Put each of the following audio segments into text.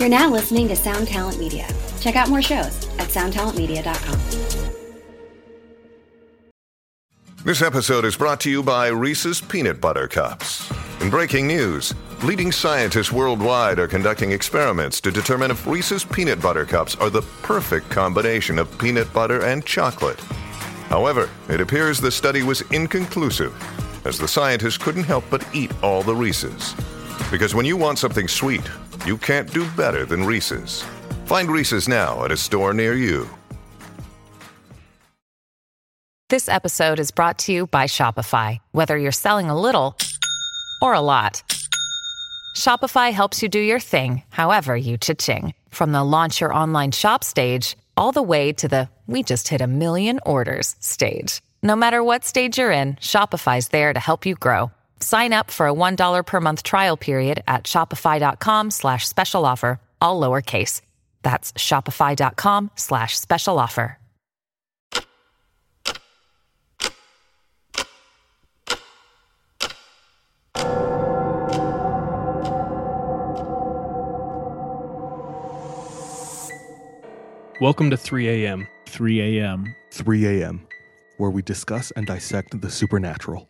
You're now listening to Sound Talent Media. Check out more shows at soundtalentmedia.com. This episode is brought to you by Reese's Peanut Butter Cups. In breaking news, leading scientists worldwide are conducting experiments to determine if Reese's Peanut Butter Cups are the perfect combination of peanut butter and chocolate. However, it appears the study was inconclusive, as the scientists couldn't help but eat all the Reese's. Because when you want something sweet, you can't do better than Reese's. Find Reese's now at a store near you. This episode is brought to you by Shopify. Whether you're selling a little or a lot, Shopify helps you do your thing, however you cha-ching. From the launch your online shop stage, all the way to the we just hit a million orders stage. No matter what stage you're in, Shopify's there to help you grow. Sign up for a $1 per month trial period at shopify.com slash special offer, all lowercase. That's shopify.com slash special offer. Welcome to 3 a.m. 3 a.m. 3 a.m., where we discuss and dissect the supernatural.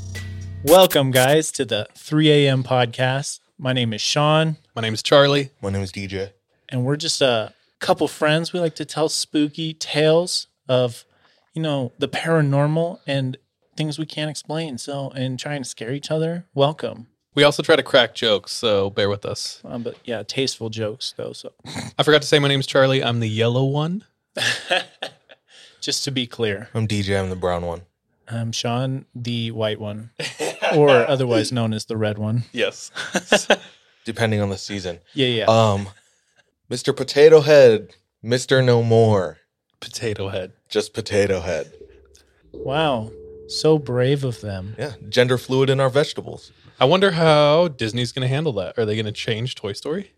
Welcome, guys, to the 3 a.m. podcast. My name is Sean, My name is Charlie. My name is DJ. and we're just a couple friends. We like to tell spooky tales of, you know, the paranormal and things we can't explain. So, and trying to scare each other. Welcome. We also try to crack jokes, so bear with us. Um, but yeah, tasteful jokes though. So, I forgot to say my name's Charlie. I'm the yellow one. just to be clear, I'm DJ. I'm the brown one. I'm Sean, the white one, or otherwise known as the red one. Yes. Depending on the season. Yeah, yeah. Um, Mr. Potato Head, Mr. No More, Potato head. just Potato Head. wow, so brave of them. Yeah, gender fluid in our vegetables. I wonder how Disney's going to handle that. Are they going to change Toy Story?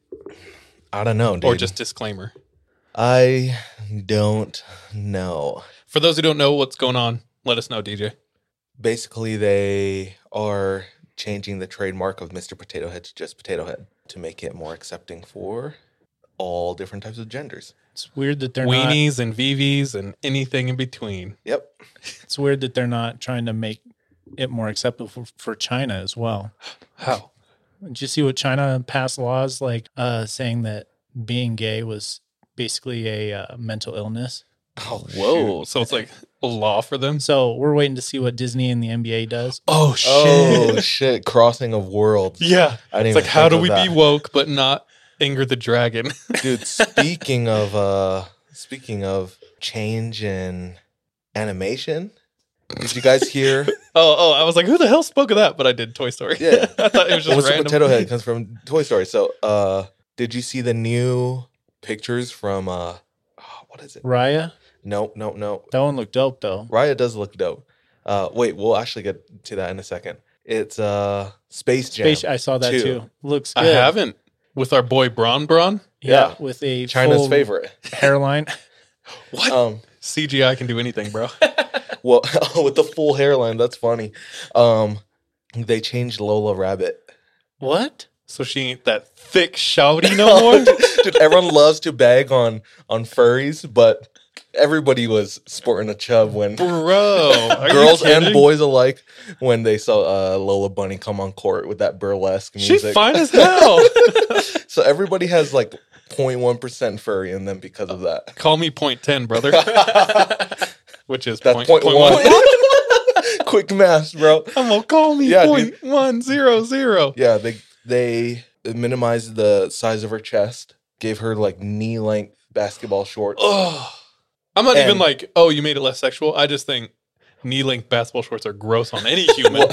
I don't know, dude. Or just disclaimer? I don't know. For those who don't know what's going on, let us know, DJ. Basically, they are changing the trademark of Mr. Potato Head to just Potato Head to make it more accepting for all different types of genders. It's weird that they're not. Weenies and VVs and anything in between. Yep. It's weird that they're not trying to make it more acceptable for, for China as well. How? Did you see what China passed laws like uh, saying that being gay was basically a uh, mental illness? Oh, Whoa. So it's like a law for them? So we're waiting to see what Disney and the NBA does. Oh, shit. Oh shit! Crossing of worlds. Yeah. I didn't It's like, how do we that. be woke but not anger the dragon? dude speaking of uh speaking of change in animation did you guys hear oh, oh, I was like, who the hell spoke of that? But I did Toy Story. Yeah. I thought it was just Mr. random. potato head comes from toy story so uh did you see the new pictures from uh oh, what is it Raya, no no no that one looked dope though. raya does look dope uh wait we'll actually get to that in a second it's uh space jam Space, I saw that two. too. Looks I haven't. With our boy Bron Bron. Yeah, Yeah. with a china's full favorite hairline. What? um CGI can do anything, bro. well with the full hairline that's funny um they changed lola rabbit what? so she ain't that thick shouty no more. Dude, everyone loves to bag on on furries, but everybody was sporting a chub when Bro, girls and boys alike when they saw uh, Lola Bunny come on court with that burlesque music. She's fine as hell. so everybody has like 0.1 percent furry in them because of that. Call me point ten, brother. Which is That's point, point point one. one. Quick math, bro. I'm gonna call me Yeah, point one zero zero. Yeah, they they minimized the size of her chest, gave her like knee length basketball shorts. Oh, I'm not even like, oh, you made it less sexual. I just think knee length basketball shorts are gross on any human.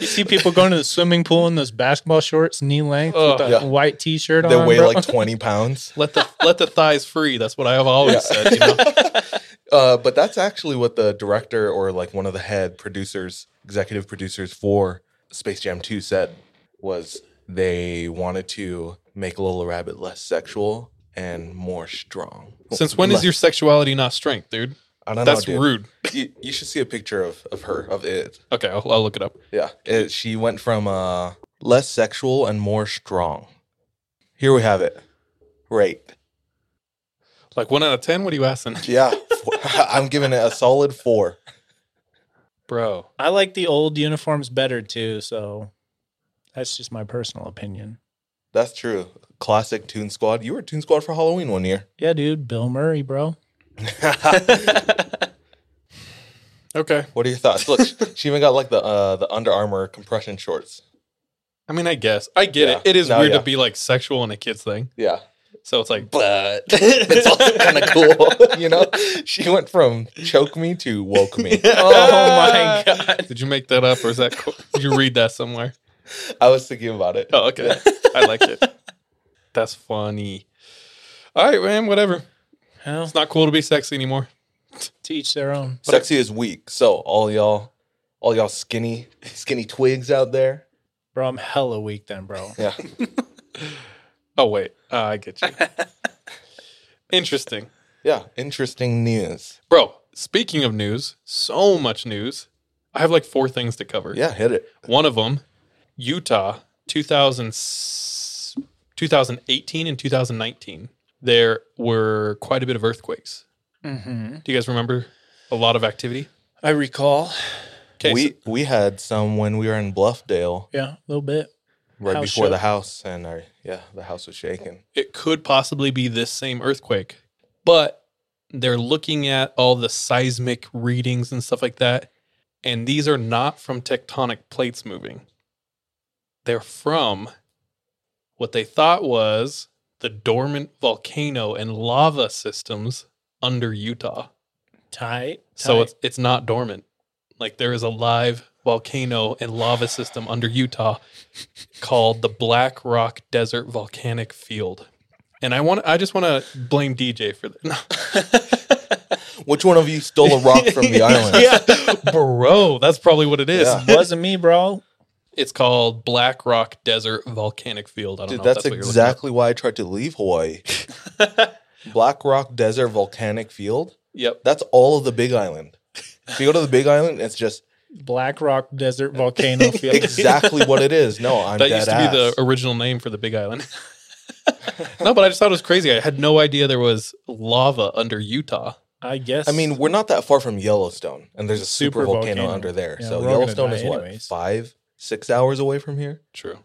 You see people going to the swimming pool in those basketball shorts, knee length, with a yeah. white T-shirt They on. weigh bro. like 20 pounds. Let the let the thighs free. That's what I have always Yeah. said. You know? Uh, but that's actually what the director or like one of the head producers, executive producers for Space Jam 2 said was they wanted to make Little Rabbit less sexual and more strong. Since when is Less- your sexuality not strength, dude? I don't That's know, dude. rude. You, you should see a picture of, of her, of it. Okay, I'll, I'll look it up. Yeah. It, she went from uh, less sexual and more strong. Here we have it. Rate. Like one out of ten. What are you asking, Yeah. I'm giving it a solid four. bro? I like the old uniforms better too, so that's just my personal opinion. That's true. Classic Toon Squad. You were Toon Squad for Halloween one year. Yeah, dude, Bill Murray, bro. Okay. What are your thoughts? Look, she even got like the uh, the Under Armour compression shorts. I mean, I guess I get Yeah. it. It is No, weird yeah. to be like sexual in a kid's thing. Yeah, So it's like, but it's also kind of cool, you know. She went from choke me to woke me. Oh my god. did you make that up or is that? co- Did you read that somewhere? I was thinking about it. Oh, okay. I like it. That's funny. All right, man. Whatever. Well, It's not cool to be sexy anymore. to each their own. Sexy is weak. So all y'all, all y'all skinny, skinny twigs out there. Bro, I'm hella weak then, bro. Yeah, Oh wait, uh, I get you. Interesting, yeah. Interesting news. bro. Speaking of news, so much news. I have like four things to cover. Yeah, hit it. One of them, Utah, 2000, 2018 and 2019. There were quite a bit of earthquakes. Mm-hmm. Do you guys remember a lot of activity? I recall. Okay, we so- we had some when we were in Bluffdale, Yeah, a little bit. right House before the house, and our yeah, the house was shaking. it could possibly be this same earthquake, but they're looking at all the seismic readings and stuff like that. And these are not from tectonic plates moving. They're from what they thought was the dormant volcano and lava systems under Utah. Tight. So tight. it's it's not dormant. Like there is a live volcano and lava system under Utah called the Black Rock Desert Volcanic Field. And I want I just want to blame DJ for that. Which one of you stole a rock from the island? yeah, bro, that's probably what it is. Yeah. wasn't me, bro. It's called Black Rock Desert Volcanic Field. I don't Dude, know. if that's, that's what you're exactly why I tried to leave Hawaii. Black Rock Desert Volcanic Field. Yep. That's all of the Big Island. If you go to the Big Island, it's just Black Rock Desert Volcano Field. exactly what it is. No, I'm that dead used to ass. be the original name for the Big Island. no, but I just thought it was crazy. I had no idea there was lava under Utah. I guess. I mean, we're not that far from Yellowstone, and there's a super, Super volcano, volcano. under there. Yeah, so we're all gonna Yellowstone die is what anyways. five, six hours away from here. True.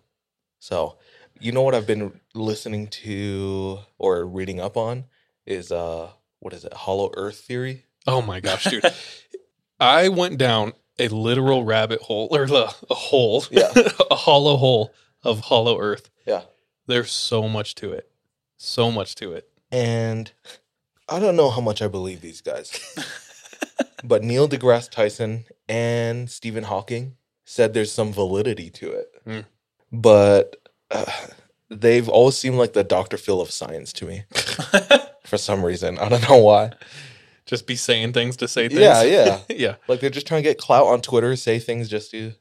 So, you know what I've been listening to or reading up on is uh, what is it? Hollow Earth theory. Oh my gosh, dude. I went down a literal rabbit hole or the, a hole, Yeah. a hollow hole of hollow earth. Yeah. There's so much to it. So much to it. And I don't know how much I believe these guys. but Neil deGrasse Tyson and Stephen Hawking said there's some validity to it. Hmm. But uh, they've all seemed like the Dr. Phil of science to me for some reason. I don't know why. Just be saying things to say things. Yeah, yeah. yeah. Like they're just trying to get clout on Twitter, say things just to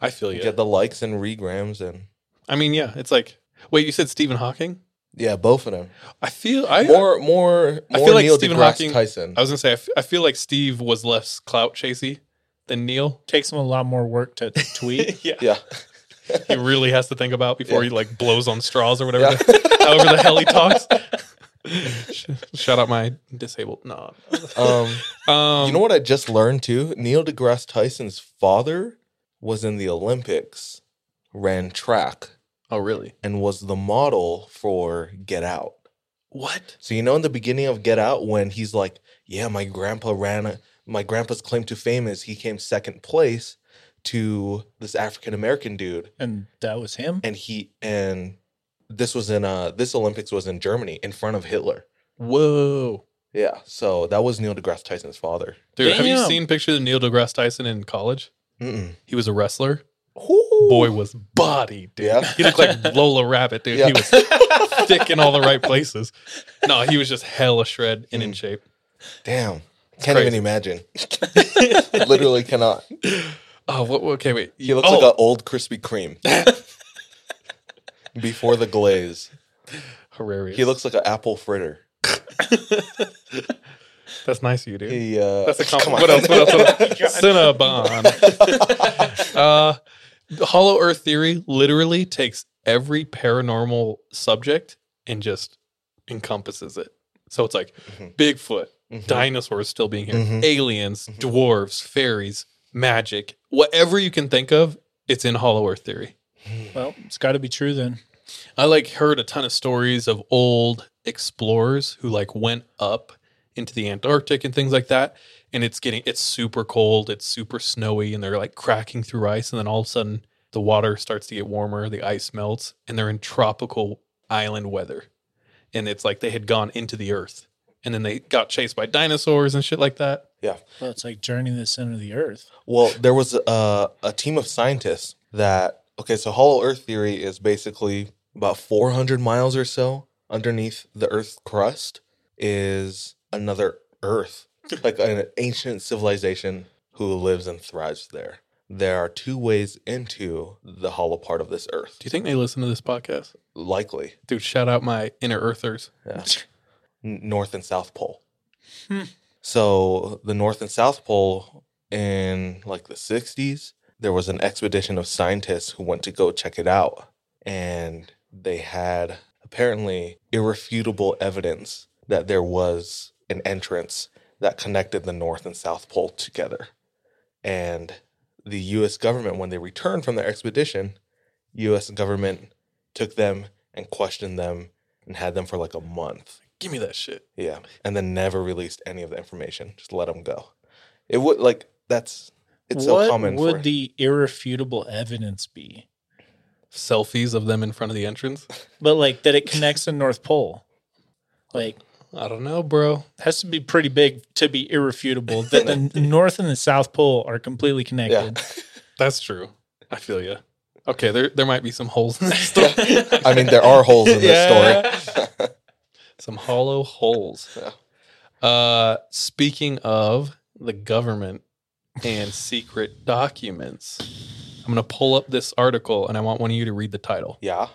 I feel you. get the likes and regrams and I mean, yeah, it's like wait, you said Stephen Hawking? yeah, both of them. I feel I More, more, I more feel like Neil Stephen Hawking- Tyson. I was gonna say I, f- I feel like Steve was less clout chasey than Neil. takes him a lot more work to tweet. yeah. yeah, He really has to think about before Yeah. he like blows on straws or whatever Yeah. the, however the hell he talks. Shout out my disabled no. um, Um, you know what I just learned too? Neil deGrasse Tyson's father was in the Olympics, ran track, Oh really? and was the model for Get Out. What? So you know, in the beginning of Get Out, when he's like, "Yeah, my grandpa ran. A, my grandpa's claim to fame is he came second place to this African American dude, and that was him. and he and this was in uh this Olympics was in Germany in front of Hitler. Whoa. Yeah, so that was Neil deGrasse Tyson's father. Dude, have you seen pictures of Neil deGrasse Tyson in college? Mm-mm. He was a wrestler boy was body, dude. Yeah. He looked like Lola Rabbit, dude. Yeah. He was thick in all the right places. No, he was just hella shred and Mm. in shape. Damn. Can't even imagine. Literally cannot. Oh, what, okay, wait. He looks oh, like an old Krispy Kreme. Before the glaze. hilarious. He looks like an apple fritter. That's nice of you, dude. He, uh, That's a compliment. on. What else? What else? Cinnabon. uh, Hollow Earth theory literally takes every paranormal subject and just encompasses it. So it's like Mm-hmm. Bigfoot, dinosaurs still being here, Mhm. aliens, Mm-hmm. dwarves, fairies, magic, whatever you can think of, it's in Hollow Earth theory. Well, it's got to be true then. I like heard a ton of stories of old explorers who like went up into the Antarctic and things like that. And it's getting it's super cold, it's super snowy, and they're like cracking through ice, and then all of a sudden the water starts to get warmer, the ice melts, and they're in tropical island weather. And it's like they had gone into the earth. And then they got chased by dinosaurs and shit like that. Yeah. Well, it's like Journey to the Center of the Earth. Well, there was a, a team of scientists that, okay, so Hollow Earth theory is basically about 400 miles or so underneath the Earth's crust is another Earth, like an ancient civilization who lives and thrives there. There are two ways into the hollow part of this Earth. Do you think they listen to this podcast? Likely, Dude, shout out my inner earthers. yeah. North and South Pole. Hmm. So the North and South Pole in like the 60s, there was an expedition of scientists who went to go check it out. And they had apparently irrefutable evidence that there was an entrance that connected the North and South Pole together. And the US government, when they returned from their expedition, US government took them and questioned them and had them for like a month. Give me that shit. Yeah, and then never released any of the information. Just let them go. It would like that's it's what so common. would for, the irrefutable evidence be? Selfies of them in front of the entrance. But like that it connects to North Pole. Like I don't know, bro. has to be pretty big to be irrefutable that the North and the South Pole are completely connected. That's true. I feel you. Okay, there there might be some holes in this story. I mean, there are holes in this Yeah. story. Some hollow holes. Uh, speaking of the government and secret documents, I'm gonna pull up this article and I want one of you to read the title. Yeah.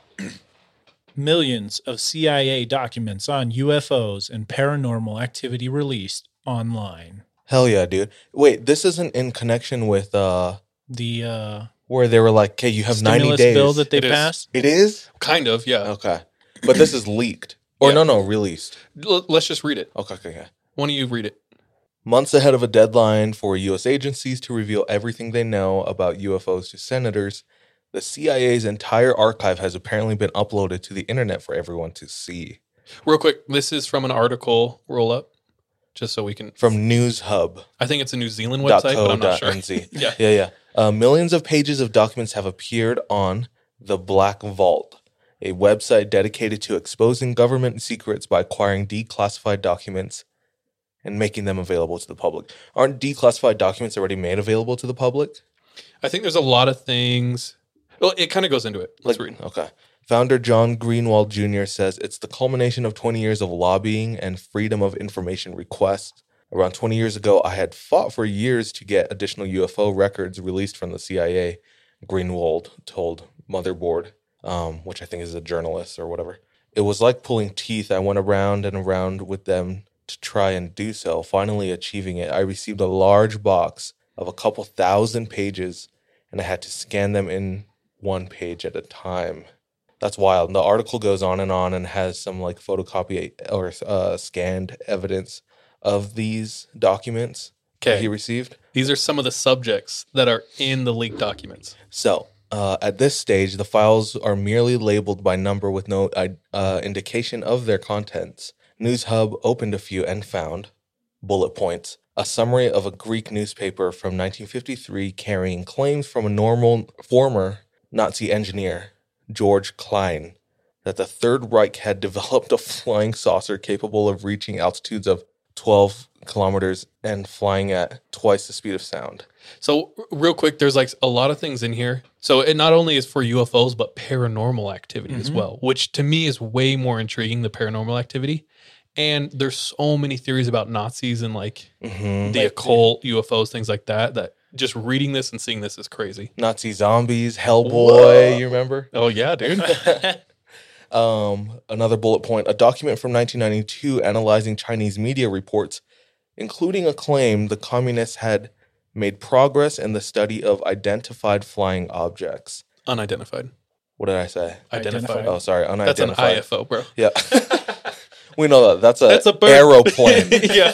Millions of CIA documents on UFOs and paranormal activity released online. Hell yeah, dude. Wait, this isn't in connection with uh The uh, where they were like, "Okay, you have ninety days." bill that they It is. passed. it is Kind of, yeah. okay, but this is leaked or Yeah. no, no, released. L- let's just read it. Okay, okay, okay. One of you read it. Months ahead of a deadline for U.S. agencies to reveal everything they know about UFOs to senators, the CIA's entire archive has apparently been uploaded to the internet for everyone to see. Real quick, this is from an article roll up, just so we can. From News Hub. I think it's a New Zealand website, but I'm not sure. NZ. Yeah. yeah, yeah. Uh, millions of pages of documents have appeared on the Black Vault, a website dedicated to exposing government secrets by acquiring declassified documents and making them available to the public. Aren't declassified documents already made available to the public? I think there's a lot of things. Well, it kind of goes into it. Let's read. Okay. Founder John Greenwald Jr. says it's the culmination of 20 years of lobbying and freedom of information requests. Around 20 years ago, I had fought for years to get additional UFO records released from the CIA. Greenwald told Motherboard, um, which I think is a journalist or whatever. It was like pulling teeth. I went around and around with them to try and do so. Finally, achieving it, I received a large box of a couple thousand pages, and I had to scan them in one page at a time. That's wild. The article goes on and on and has some like photocopy or uh, scanned evidence of these documents that Okay. he received. These are some of the subjects that are in the leaked documents. So, uh, at this stage, the files are merely labeled by number with no uh, indication of their contents. News Hub opened a few and found bullet points a summary of a Greek newspaper from 1953 carrying claims from a normal former Nazi engineer, George Klein, that the Third Reich had developed a flying saucer capable of reaching altitudes of 12 kilometers and flying at twice the speed of sound. So real quick, there's like a lot of things in here. So it not only is for UFOs, but paranormal activity as well, which to me is way more intriguing. The paranormal activity, and there's so many theories about Nazis and like hmm the occult, UFOs, things like that. That just reading this and seeing this is crazy. Nazi zombies, Hellboy, you remember? Oh yeah, dude. Um, another bullet point: a document from 1992 analyzing Chinese media reports, including a claim the communists had made progress in the study of identified flying objects. Unidentified. What did I say? Identified. Oh, sorry, unidentified. That's an. IFO, bro. Yeah, we know that. That's a, That's a bird. aeroplane. yeah.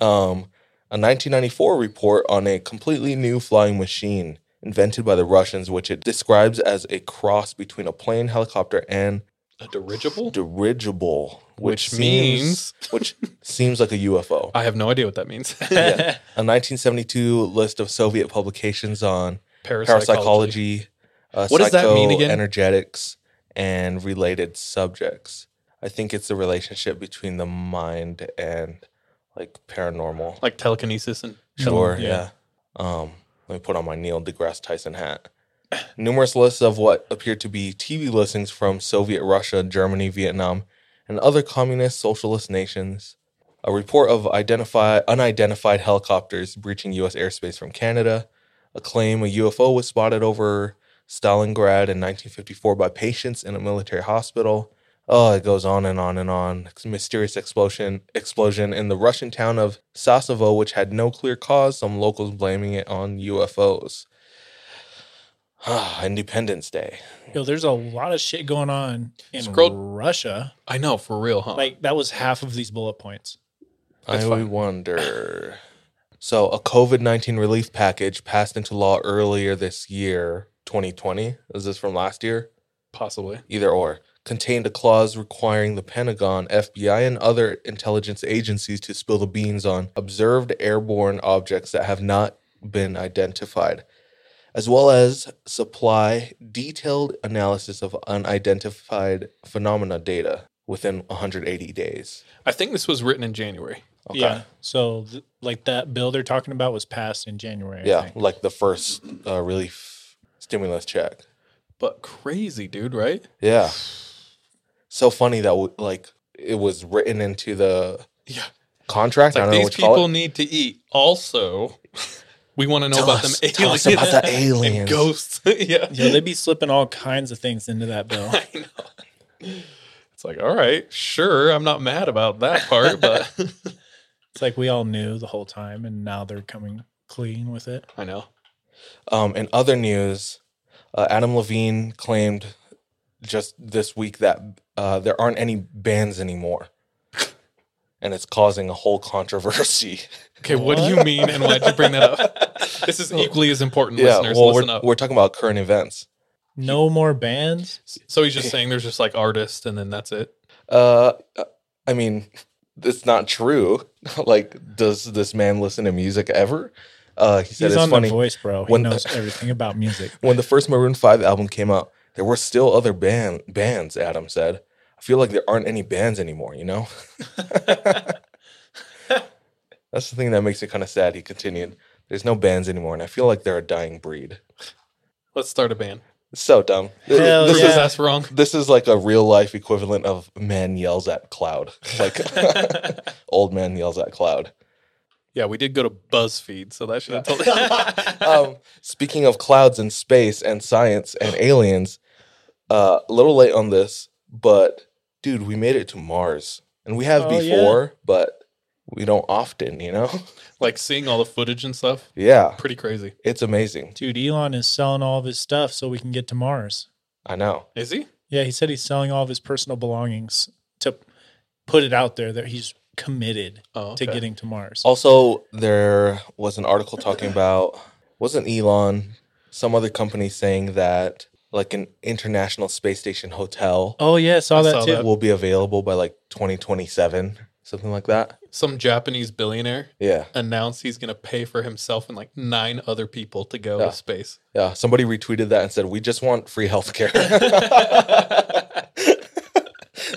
um, a 1994 report on a completely new flying machine invented by the Russians, which it describes as a cross between a plane, helicopter, and A dirigible. dirigible, Which seems- means- which seems like a UFO. I have no idea what that means. Yeah. A 1972 list of Soviet publications on Parapsychology. parapsychology, uh, What does that mean again? Energetics and related subjects. I think it's the relationship between the mind and like paranormal. Like telekinesis and Sure, yeah. yeah. Um, let me put on my Neil deGrasse Tyson hat. Numerous lists of what appear to be TV listings from Soviet Russia, Germany, Vietnam, and other communist socialist nations. A report of unidentified helicopters breaching U.S. airspace from Canada. A claim a UFO was spotted over Stalingrad in 1954 by patients in a military hospital. Oh, it goes on and on and on. Mysterious explosion explosion in the Russian town of Sassovo, which had no clear cause. Some locals blaming it on UFOs. Ah, Independence Day. Yo, there's a lot of shit going on in Scroll- Russia. I know for real, huh? Like that was half of these bullet points. That's I fine. wonder. So, a COVID 19 relief package passed into law earlier this year, 2020. Is this from last year? possibly. Either or. Contained a clause requiring the Pentagon, FBI, and other intelligence agencies to spill the beans on observed airborne objects that have not been identified, as well as supply detailed analysis of unidentified phenomena data within 180 days. I think this was written in January. Okay. Yeah. So th- like that bill they're talking about was passed in January. I Yeah, think. like the first uh, relief stimulus check. But crazy, dude, right? Yeah. So funny that w- like it was written into the Yeah. contract. It's I like don't know these what you call people need to eat. Also, we want to know Tell about us- them tell us about the and aliens. ghosts. yeah. Yo, they'd be slipping all kinds of things into that bill. I know. It's like, all right, sure. I'm not mad about that part, but It's like we all knew the whole time, and now they're coming clean with it. I know. Um, in other news, uh, Adam Levine claimed just this week that uh, there aren't any bands anymore, and it's causing a whole controversy. Okay, what, do you mean, and why'd you bring that up? This is equally as important, listeners. well, listen we're, up. we're talking about current events. No more bands. So he's just saying there's just like artists, and then that's it. Uh, I mean, it's not true. like, does this man listen to music ever? Uh, he said He's it's on funny the voice, bro. He when- knows everything about music. when the first Maroon Five album came out. There were still other band bands. Adam said, "I feel like there aren't any bands anymore." You know. That's the thing that makes it kind of sad. He continued, "There's no bands anymore, and I feel like they're a dying breed." Let's start a band. It's so dumb. Hell this Because is that's wrong. this is like a real life equivalent of man yells at cloud. Like old man yells at cloud. Yeah, we did go to BuzzFeed, so that should have told you. um, speaking of clouds and space and science and aliens, uh, a little late on this, but dude, we made it to Mars, and we have Oh, yeah. before, but we don't often, you know. like seeing all the footage and stuff. yeah, Pretty crazy. it's amazing. Dude, Elon is selling all of his stuff so we can get to Mars. I know. Is he? Yeah, he said he's selling all of his personal belongings to put it out there that he's committed Oh, to getting to Mars. Also, there was an article talking about wasn't Elon some other company saying that like an international space station hotel Oh yeah, saw I that saw too. that. will be available by like 2027, something like that. Some Japanese billionaire Yeah. announced he's going to pay for himself and like nine other people to go Yeah. to space. Yeah, somebody retweeted that and said, "We just want free healthcare."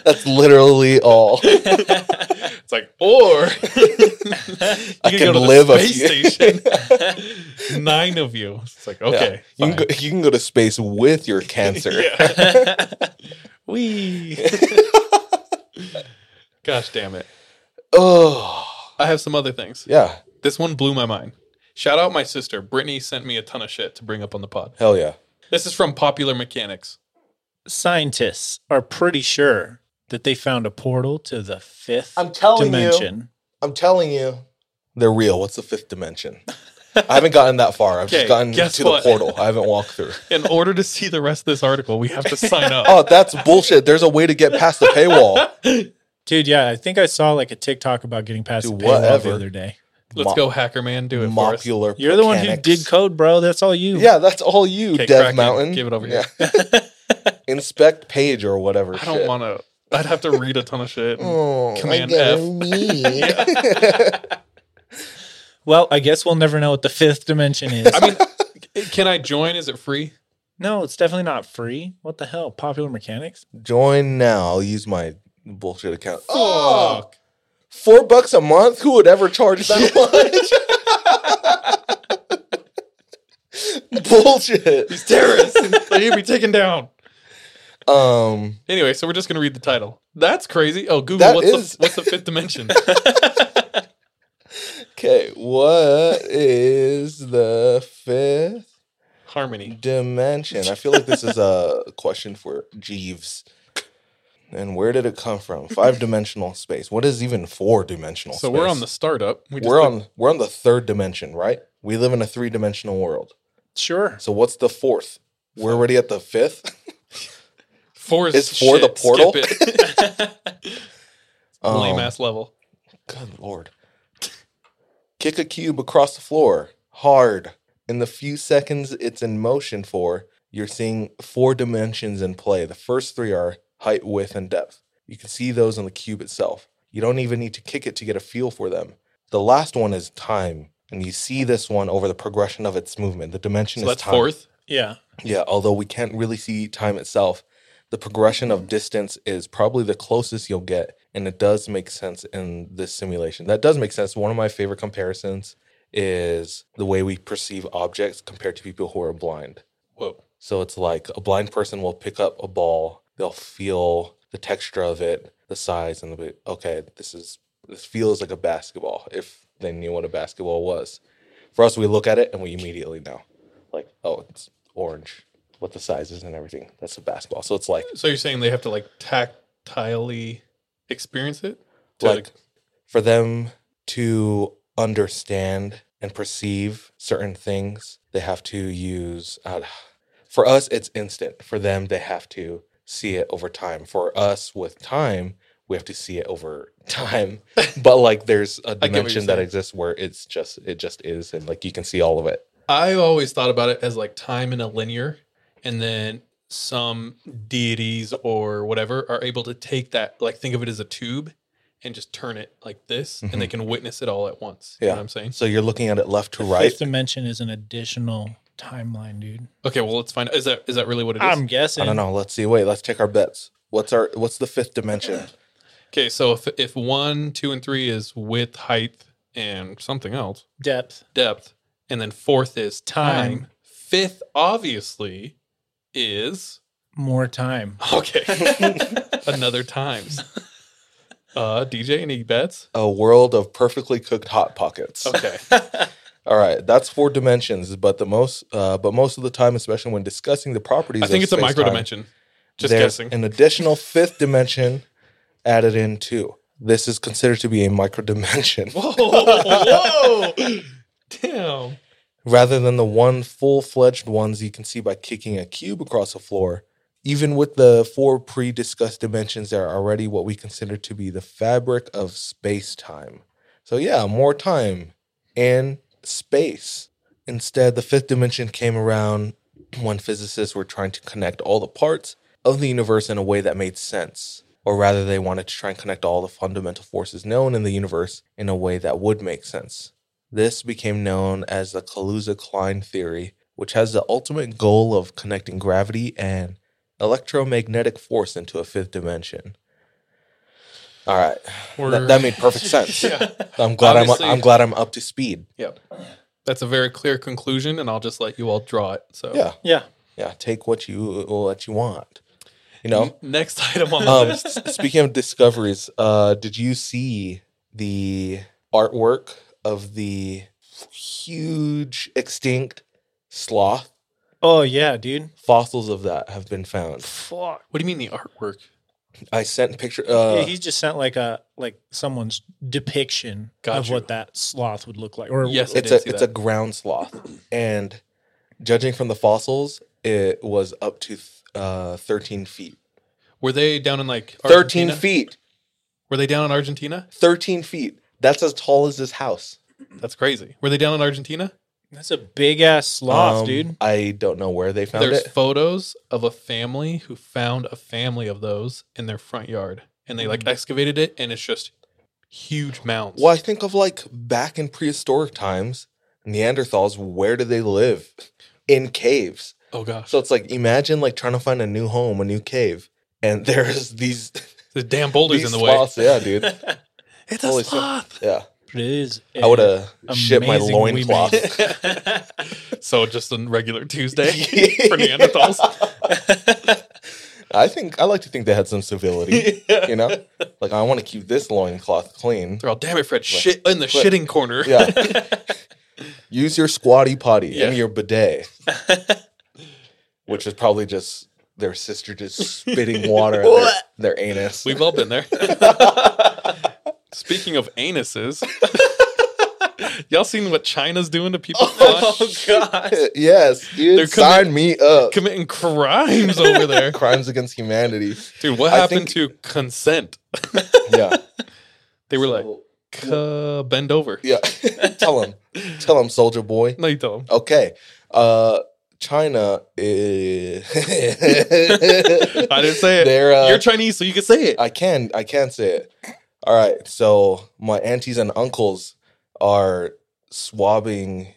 That's literally all. It's like, or I can can go to the live a few- station. Nine of you. It's like, Yeah. okay, You can, go, you can go to space with your cancer. We. Gosh damn it. oh, I have some other things. yeah. This one blew my mind. Shout out my sister. Brittany sent me a ton of shit to bring up on the pod. Hell yeah. This is from Popular Mechanics. Scientists are pretty sure that they found a portal to the 5th I'm telling you. dimension. I'm telling you. They're real. What's the fifth dimension? I haven't gotten that far. I've Okay, just gotten to what? the portal. I haven't walked through. In order to see the rest of this article, we have to sign up. Oh, that's bullshit. There's a way to get past the paywall. Dude, yeah, I think I saw like a TikTok about getting past Dude, the paywall whatever. the other day. Let's Mo- go, Hacker Man. Do it for us. You're the one who did code, bro. That's all you. Yeah, that's all you, Okay, Dev Kraken, Mountain. give it over Yeah. Inspect page or whatever. I don't want to. I'd have to read a ton of shit. Oh, Command I F. me. Well, I guess we'll never know what the fifth dimension is. I mean, can I join? Is it free? no, it's definitely not free. What the hell? Popular mechanics? Join now. I'll use my bullshit account. Fuck. Oh, four bucks a month? Who would ever charge that much? bullshit. These terrorists. they need to be taken down. Um, Anyway, so we're just gonna read the title. That's crazy. Oh, Google. That what's is- the what's the fifth dimension? okay, what is the fifth Harmony. dimension? I feel like this is a question for Jeeves. And where did it come from? Five dimensional space. What is even four dimensional So space? we're on the startup. We just we're looked- on we're on the third dimension, right? We live in a three dimensional world. Sure. So what's the fourth? We're already at the fifth. Four is It's for the portal? Um, Lame ass level. Good lord. Kick a cube across the floor hard. In the few seconds it's in motion for, you're seeing four dimensions in play. The first three are height, width, and depth. You can see those on the cube itself. You don't even need to kick it to get a feel for them. The last one is time, and you see this one over the progression of its movement. The dimension So is that's time. fourth. Yeah. Yeah, although we can't really see time itself, the progression of distance is probably the closest you'll get, and it does make sense in this simulation. That does make sense. One of my favorite comparisons is the way we perceive objects compared to people who are blind. Whoa. So it's like a blind person will pick up a ball, they'll feel the texture of it, the size, and be, okay, this is this feels like a basketball if they knew what a basketball was. For us, we look at it and we immediately know. Like, oh, it's orange, what the size is and everything. That's a basketball. So it's like So you're saying they have to like tactilely experience it? To, like for them to understand and perceive certain things, they have to use. Uh, for us, it's instant. For them, they have to see it over time. For us, with time, we have to see it over time. but like, there's a dimension that exists where it's just it just is, and like you can see all of it. I always thought about it as like time in a linear, and then some deities or whatever are able to take that, like think of it as a tube, and just turn it like this, and they mm-hmm. can witness it all at once. You know Yeah. what I'm saying? So you're looking at it left to The right. Fifth dimension is an additional timeline, dude. Okay, well let's find. Is that is that really what it is? I'm guessing. I don't know. Let's see. Wait, let's check our bets. What's our what's the fifth dimension? okay, so if if one, two, and three is width, height, and something else, Depth. depth, and then fourth is time. Time. Fifth, obviously, is More time. okay. Another times. Uh, DJ, any bets? A world of perfectly cooked hot pockets. Okay. All right, that's four dimensions, but the most, uh, but most of the time, especially when discussing the properties, I think of it's a micro dimension. Just guessing. An additional fifth dimension added in too. This is considered to be a micro dimension Whoa, whoa, damn. Rather than the one full fledged ones you can see by kicking a cube across the floor. Even with the four pre discussed dimensions, they are already what we consider to be the fabric of space time. So, yeah, more time and space. Instead, the fifth dimension came around when physicists were trying to connect all the parts of the universe in a way that made sense. Or rather, they wanted to try and connect all the fundamental forces known in the universe in a way that would make sense. This became known as the Kaluza Klein theory, which has the ultimate goal of connecting gravity and electromagnetic force into a fifth dimension. All right, We're- that, that made perfect sense. Yeah. I'm glad Obviously- I'm I'm glad I'm up to speed. Yep. That's a very clear conclusion, and I'll just let you all draw it. So Yeah, Yeah. yeah. Take what you what you want. You know. Next item on the Um, list. speaking of discoveries, uh, did you see the artwork of the huge extinct sloth? Oh yeah, dude. Fossils of that have been found. Fuck. What do you mean the artwork? I sent a picture. Uh, yeah, he just sent like a like someone's depiction Got of you. what that sloth would look like. Or Yes, it's a see it's a ground sloth, and judging from the fossils, it was up to uh, thirteen feet. Were they down in like Thirteen Argentina? feet. Were they down in Argentina? Thirteen feet. That's as tall as this house. That's crazy. Were they down in Argentina? that's a big ass sloth, Um, dude. I don't know where they found it. There's it. photos of a family who found a family of those in their front yard, and they like excavated it, and it's just huge mounds. Well, I think of like back in prehistoric times, Neanderthals, where did they live? In caves. Oh gosh, So it's like imagine like trying to find a new home, a new cave, and there's these the damn boulders these in the way. sloths. Yeah, dude. It's Holy a shit. sloth. Yeah, It is. I would have shipped my amazing we loincloth. So just a regular Tuesday for Neanderthals. I think I like to think they had some civility. You know, like I want to keep this loincloth clean. They're all, damn it, Fred, shit in the shitting corner. Yeah. Use your squatty potty Yeah. and your bidet, which is probably just their sister just spitting water at their, their anus. We've all been there. Speaking of anuses, y'all seen what China's doing to people? Oh god. yes, dude. They're sign me up. committing crimes over there. Crimes against humanity. Dude, what I happened think- to consent? Yeah. They were like, "Cuh, bend over. Yeah. tell him. Tell him, soldier boy. No, you tell them. Okay. Uh China is I didn't say it. They're, uh, You're Chinese, so you can say it. I can I can say it. All right. So my aunties and uncles are swabbing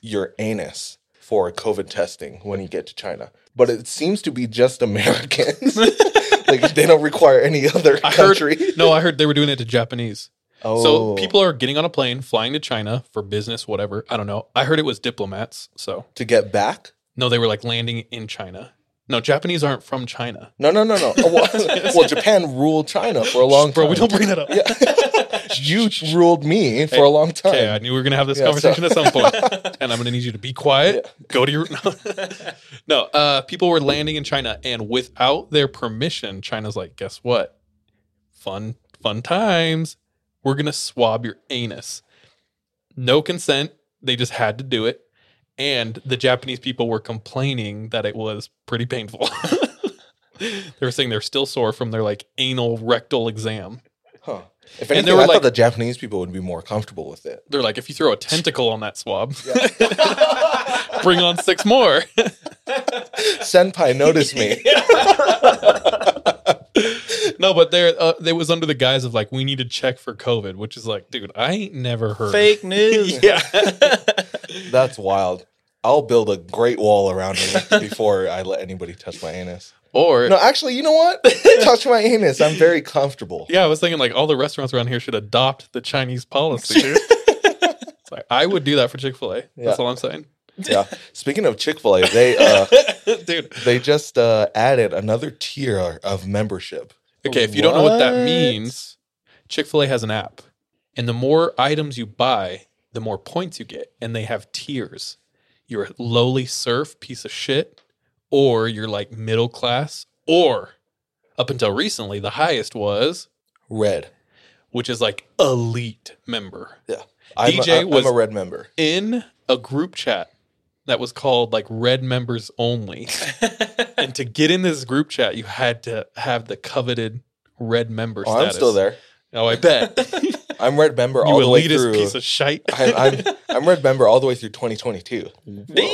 your anus for COVID testing when you get to China. But it seems to be just Americans. like they don't require any other I heard. country. No, I heard they were doing it to Japanese. Oh. So people are getting on a plane, flying to China for business, whatever. I don't know. I heard it was diplomats. So to get back? no, they were like landing in China. No, Japanese aren't from China. No, no, no, no. Well, well, Japan ruled China for a long time. Bro, we don't bring that up. you ruled me for a long time. Okay, I knew we were gonna have this Yeah, conversation so- at some point. and I'm gonna need you to be quiet. Go to your no. no. Uh, people were landing in China, and without their permission, China's like, guess what? Fun, fun times. We're gonna swab your anus. No consent. They just had to do it, and the Japanese people were complaining that it was pretty painful. they were saying they're still sore from their like anal rectal exam. Huh. If And anything, they were I like- thought the Japanese people would be more comfortable with it. They're like, if you throw a tentacle on that swab, bring on six more. Senpai, notice me. no, but there, uh, they was under the guise of like, we need to check for COVID, which is like, dude, I ain't never heard. Fake news. yeah, That's wild. I'll build a great wall around me before I let anybody touch my anus. or No, actually, you know what? touch my anus. I'm very comfortable. yeah, I was thinking like all the restaurants around here should adopt the Chinese policy. It's like, I would do that for Chick Fil A. Yeah. That's all I'm saying, Yeah. Speaking of Chick Fil A, they uh, dude. they just uh, added another tier of membership. Okay, if you don't know what that means, Chick fil A has an app. And the more items you buy, the more points you get. And they have tiers. You're a lowly serf piece of shit, or you're like middle class, or up until recently, the highest was, Red. which is like elite member. Yeah. I'm, DJ a, I'm was- a red member. In a group chat that was called like red members only. and to get in this group chat, you had to have the coveted red member Oh, status. I'm still there. Oh, I bet. I'm red member you all the way through. piece of shite. I'm, I'm I'm red member all the way through 2022. Damn.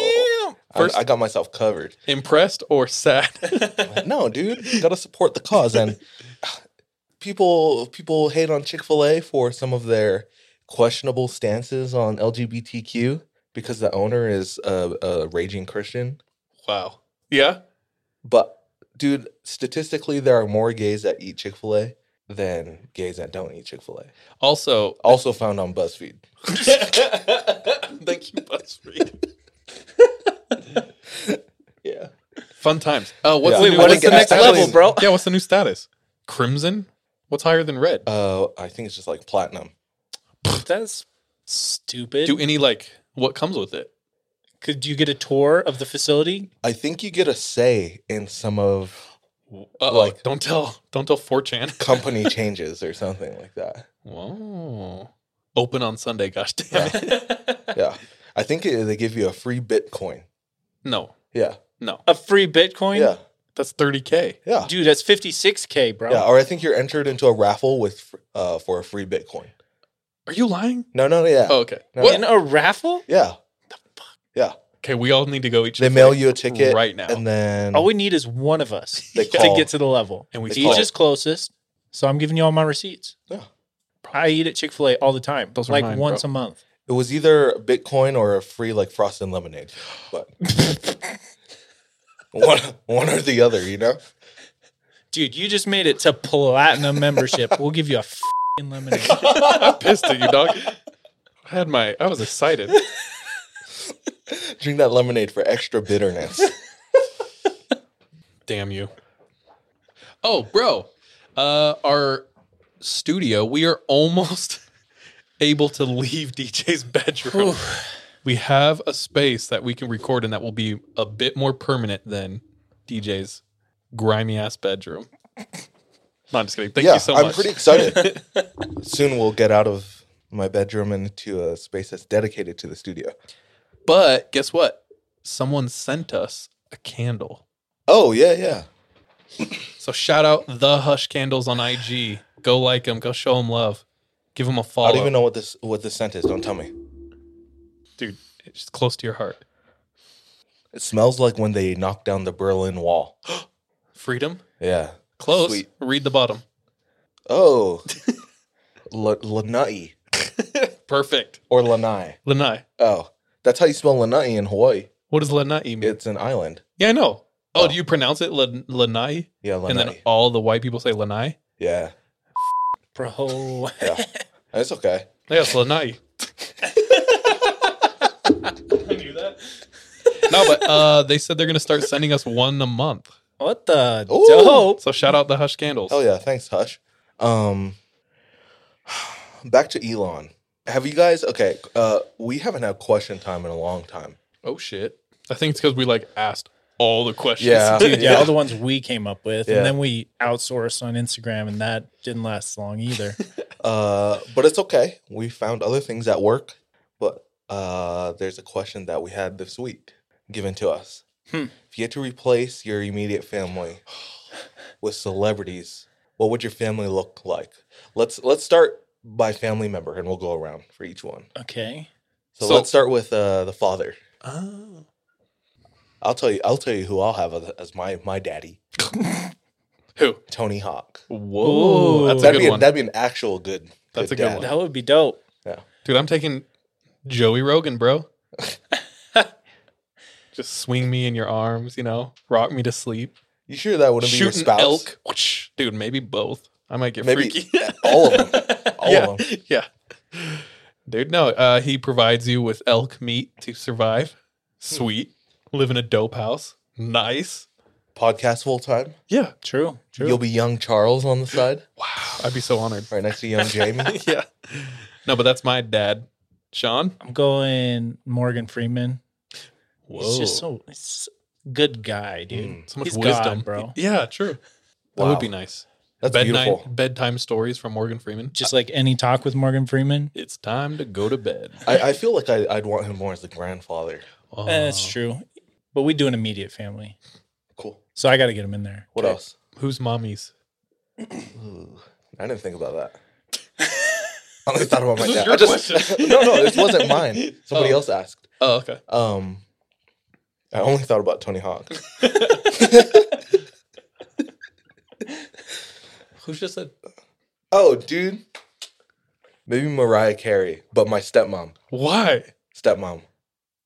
I, First- I got myself covered. Impressed or sad? No, dude, gotta support the cause. And people people hate on Chick Fil A for some of their questionable stances on LGBTQ because the owner is a, a raging Christian. wow. Yeah. But dude, statistically, there are more gays that eat Chick Fil A than gays that don't eat Chick Fil A. Also, Also found on BuzzFeed. thank you, BuzzFeed. yeah, fun times. Oh, what's Yeah. the Wait, what I is think the next actually- level, bro? Yeah, what's the new status? Crimson. What's higher than red? Uh, I think it's just like platinum. That's stupid. Do any like what comes with it? Could you get a tour of the facility? I think you get a say in some of Uh Like- don't tell, don't tell 4chan. company changes or something like that. Whoa. Open on Sunday, gosh damn it. Yeah, I think they give you a free Bitcoin. No, Yeah, no. A free Bitcoin? yeah, That's 30K. yeah, Dude, that's 56K, bro. yeah. Or I think you're entered into a raffle with uh for a free Bitcoin. Are you lying? No, no, yeah, Oh, okay. No. What? In a raffle? yeah, The fuck? yeah. Okay, we all need to go each. They mail you a ticket right now. and then All we need is one of us They to call. get to the level. And we Each call. is closest. So I'm giving you all my receipts. Yeah. I eat at Chick fil A all the time. Those are like mine, once bro. a month. it was either Bitcoin or a free like frosted lemonade, but one one or the other, you know. Dude, you just made it to platinum membership. We'll give you a fing lemonade. I'm pissed at you, dog. I had my, I was excited. Drink that lemonade for extra bitterness. Damn you. Oh, bro. Uh, our studio, we are almost able to leave DJ's bedroom. we have a space that we can record in that will be a bit more permanent than DJ's grimy ass bedroom. No, I'm just kidding. Thank yeah, you so I'm pretty excited. Soon we'll get out of my bedroom into a space that's dedicated to the studio. But guess what? Someone sent us a candle. Oh yeah, yeah. So shout out the Hush Candles on IG. Go like them. Go show them love. Give them a follow. I don't even know what this what this scent is. Don't tell me. dude. It's close to your heart. It smells like when they knocked down the Berlin Wall. Freedom. Yeah. Close. Sweet. Read the bottom. Oh. L- Lanai Perfect. or Lanai. Lanai. Oh, that's how you spell Lanai in Hawaii. What does Lanai mean? It's an island. yeah, I know. Oh, Oh. do you pronounce it Lan- Lanai? Yeah, Lanai. And then all the white people say Lanai? yeah, Bro. yeah. It's okay. Yeah, it's Lanai. I knew that. No, but uh, they said they're going to start sending us one a month. What the Ooh. dope? So shout out the Hush Candles. Oh yeah, thanks, Hush. Um, back to Elon. Have you guys? Okay, uh, we haven't had question time in a long time. Oh, shit. I think it's because we like asked all the questions. Yeah. Dude, yeah, all the ones we came up with. Yeah. And then we outsourced on Instagram, and that didn't last long either. Uh, but it's okay. We found other things at work. But uh, there's a question that we had this week given to us. Hmm. If you had to replace your immediate family with celebrities, what would your family look like? Let's let's start by family member, and we'll go around for each one. okay. So, So- let's start with uh, the father. Oh. I'll tell you. I'll tell you who I'll have as- as my my daddy, Who? Tony Hawk. Whoa. Ooh. That's That'd good be a, one. that'd be an actual good. That's a good dad. one. That would be dope. Yeah, Dude, I'm taking Joey Rogan, bro. Just swing me in your arms, you know, rock me to sleep. You sure that wouldn't be your Shooting spouse? elk. Whoosh. Dude, maybe both. I might get Maybe freaky. all of them. All yeah. of them. Yeah. Dude, no, uh, he provides you with elk meat to survive. Sweet. Live in a dope house. Nice. Podcast full time. Yeah. True. True. You'll be young Charles on the side, Wow. I'd be so honored. right next to young Jamie. yeah. No, but that's my dad. Sean? I'm going Morgan Freeman. Whoa. He's just so he's a good guy, dude. Mm. so much He's wisdom. God, bro. Yeah, true. That would be nice. That's Bedtime, beautiful. bedtime stories from Morgan Freeman. Just like any talk with Morgan Freeman. It's time to go to bed. I, I feel like I, I'd want him more as the grandfather. Oh. Eh, that's true. But we do an immediate family. Cool. So I got to get him in there. What Okay. else? Who's mommy's? Ooh, I didn't think about that. I only thought about my dad. your I just, no, no, this wasn't mine. Somebody Oh. else asked. Oh, okay. Um, I only thought about Tony Hawk. Who just said Oh, dude. Maybe Mariah Carey, but my stepmom. why? Stepmom.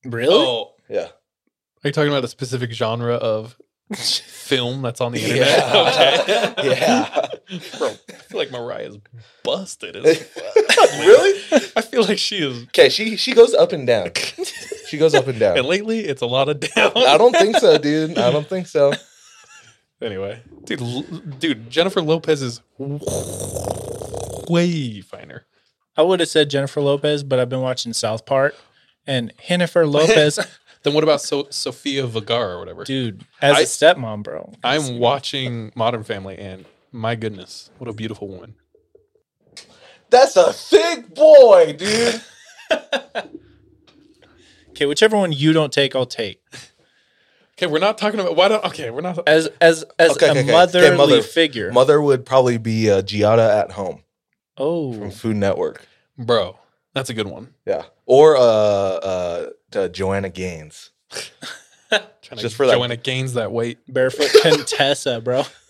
Really? Oh, Yeah. are you talking about a specific genre of film that's on the internet? Yeah. Okay. yeah. Bro, I feel like Mariah's busted. as fuck. really? I feel like she is. Okay, she she goes up and down. She goes up and down. And lately, it's a lot of down. I don't think so, dude. I don't think so. Anyway, dude, l- dude, Jennifer Lopez is way finer. I would have said Jennifer Lopez, but I've been watching South Park, and Jennifer Lopez, Then what about so- Sofia Vergara or whatever? dude, as a I- stepmom, bro. I'm watching Modern Family, and my goodness, what a beautiful woman. That's a thick boy, dude. Okay, whichever one you don't take, I'll take. Okay, we're not talking about why don't. Okay, we're not. As as as Okay, a okay, okay. motherly Okay, mother- figure. Mother would probably be uh, Giada at home oh, from Food Network. Bro, that's a good one. Yeah, or uh, uh, to Joanna Gaines. Trying Just to for that- Joanna gains that weight. barefoot Contessa, bro.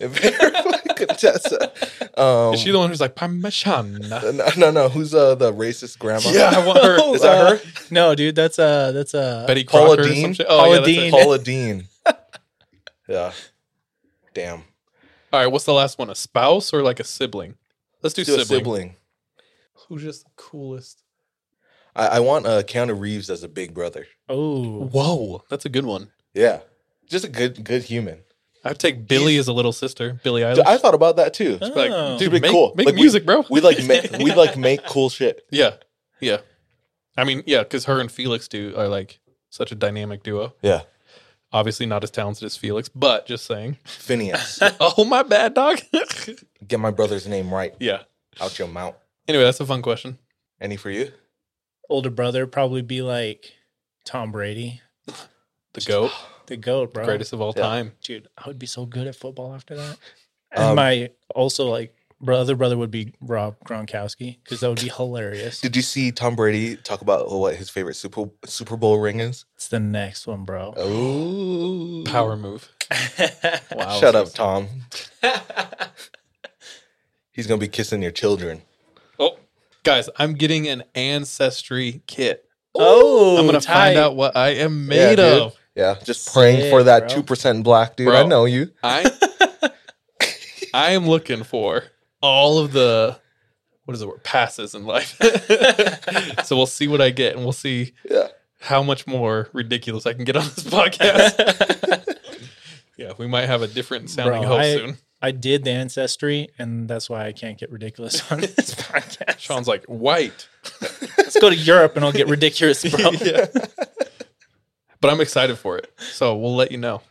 Contessa. Um, Is she the one who's like Parmesan? no, no, no. Who's uh, the racist grandma? Yeah, I want her. Is that Uh, her? No, dude, that's uh that's uh Betty Paula Crocker or Deen? some shit? Oh, Paula yeah, that's it. Deen. Paula Deen. Yeah. Damn. All right, what's the last one? A spouse or like a sibling? Let's do, Do a sibling. sibling. Who's just the coolest? I, I want uh, Keanu Reeves as a big brother. Oh, Whoa, that's a good one. Yeah, just a good, good human. I'd take Billie as a little sister. Billie Eilish. Dude, I thought about that too. Just be like, Oh. dude, Pretty make, cool. make Like, we- music, bro. We like make we like make cool shit. yeah, yeah. I mean, yeah, because her and Felix do are like such a dynamic duo. Yeah, Obviously, not as talented as Felix, but just saying. Finneas. oh my bad, dog. Get my brother's name right yeah. out your mouth. Anyway, that's a fun question. Any for you? older brother probably be like Tom Brady, The goat, the goat, bro. greatest of all Yeah. time. Dude, I would be so good at football after that. And Um, my also like brother brother would be Rob Gronkowski because that would be hilarious. Did you see Tom Brady talk about what his favorite Super Super Bowl ring is? It's the next one, bro. Oh, Power move. Wow. Shut up, Tom. He's gonna be kissing your children. Oh, guys, I'm getting an ancestry kit. Oh, I'm gonna tight. find out what I am Yeah, made dude. Of. Yeah, just praying Sick, for that bro. two percent black dude. Bro. I know you. I I am looking for all of the what is the word passes in life. so we'll see what I get, and we'll see Yeah. how much more ridiculous I can get on this podcast. yeah, we might have a different sounding Bro, host I- soon. I did the ancestry, and that's why I can't get ridiculous on this podcast. Sean's like white. Let's go to Europe, and I'll get ridiculous, bro. yeah. But I'm excited for it. So we'll let you know.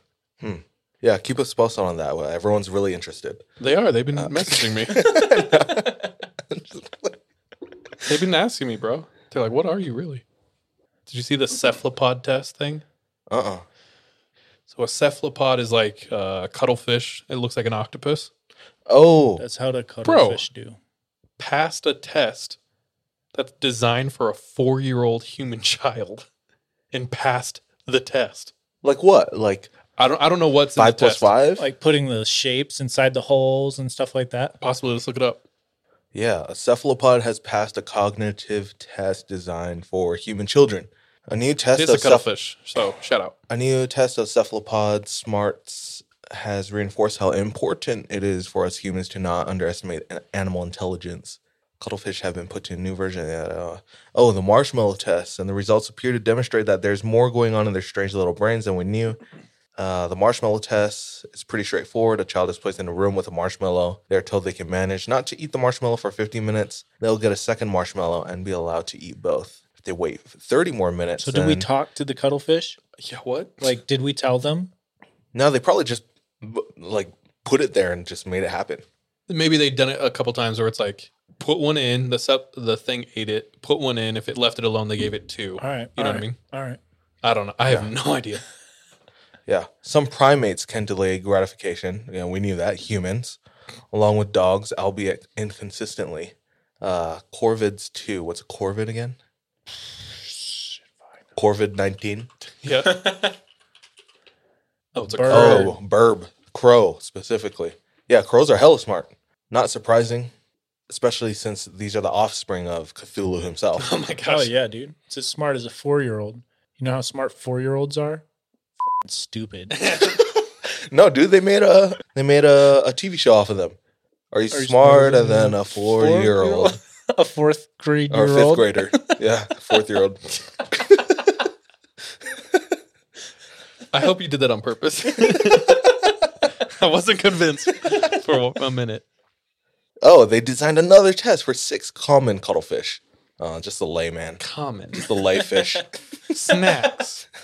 Yeah, keep us posted on that. Well, Everyone's really interested. They are. They've been messaging me. They've been asking me, bro. They're like, "What are you really?" Did you see the cephalopod test thing? Uh uh So a cephalopod is like uh, a cuttlefish. It looks like an octopus. Oh, That's how the Bro. cuttlefish do. Passed a test that's designed for a four-year-old human child, and passed the test. like what? Like I don't. I don't know what's in five the plus test. five? Like putting the shapes inside the holes and stuff like that. Possibly. Let's look it up. Yeah, a cephalopod has passed a cognitive test designed for human children. A new test It's a of ceph- cuttlefish. So shout out. a new test of cephalopod smarts has reinforced how important it is for us humans to not underestimate an- animal intelligence. Cuttlefish have been put to a new version. Uh, oh, the marshmallow test, and the results appear to demonstrate that there's more going on in their strange little brains than we knew. Uh, the marshmallow test is pretty straightforward. A child is placed in a room with a marshmallow. They're told they can manage not to eat the marshmallow for 15 minutes. They'll get a second marshmallow and be allowed to eat both. If they wait 30 more minutes, So did we talk to the cuttlefish? Yeah. What? Like, did we tell them? No, they probably just like put it there and just made it happen. maybe they've done it a couple times where it's like put one in the sep- the thing ate it put one in if it left it alone they gave it two All right. you know all what i mean All right. i don't know i have no idea Yeah. Some primates can delay gratification. You know, we knew that. Humans, along with dogs, albeit inconsistently. Uh, Corvids too. What's a corvid again? Corvid 19. yeah oh it's a bird. crow. Oh, burb. Crow specifically. Yeah, crows are hella smart. Not surprising, especially since these are the offspring of Cthulhu himself. oh my oh, gosh Oh yeah, dude. It's as smart as a four year old. You know how smart four year olds are? F***ing stupid. no, dude, they made a they made a, a TV show off of them. Are you Are you smarter smarter than than a four year old a fourth grade or year fifth old. grader? Yeah, fourth year old. I hope you did that on purpose. I wasn't convinced for a minute. Oh, they designed another test for six common cuttlefish. Uh, just a layman. Common just The lay fish. snacks.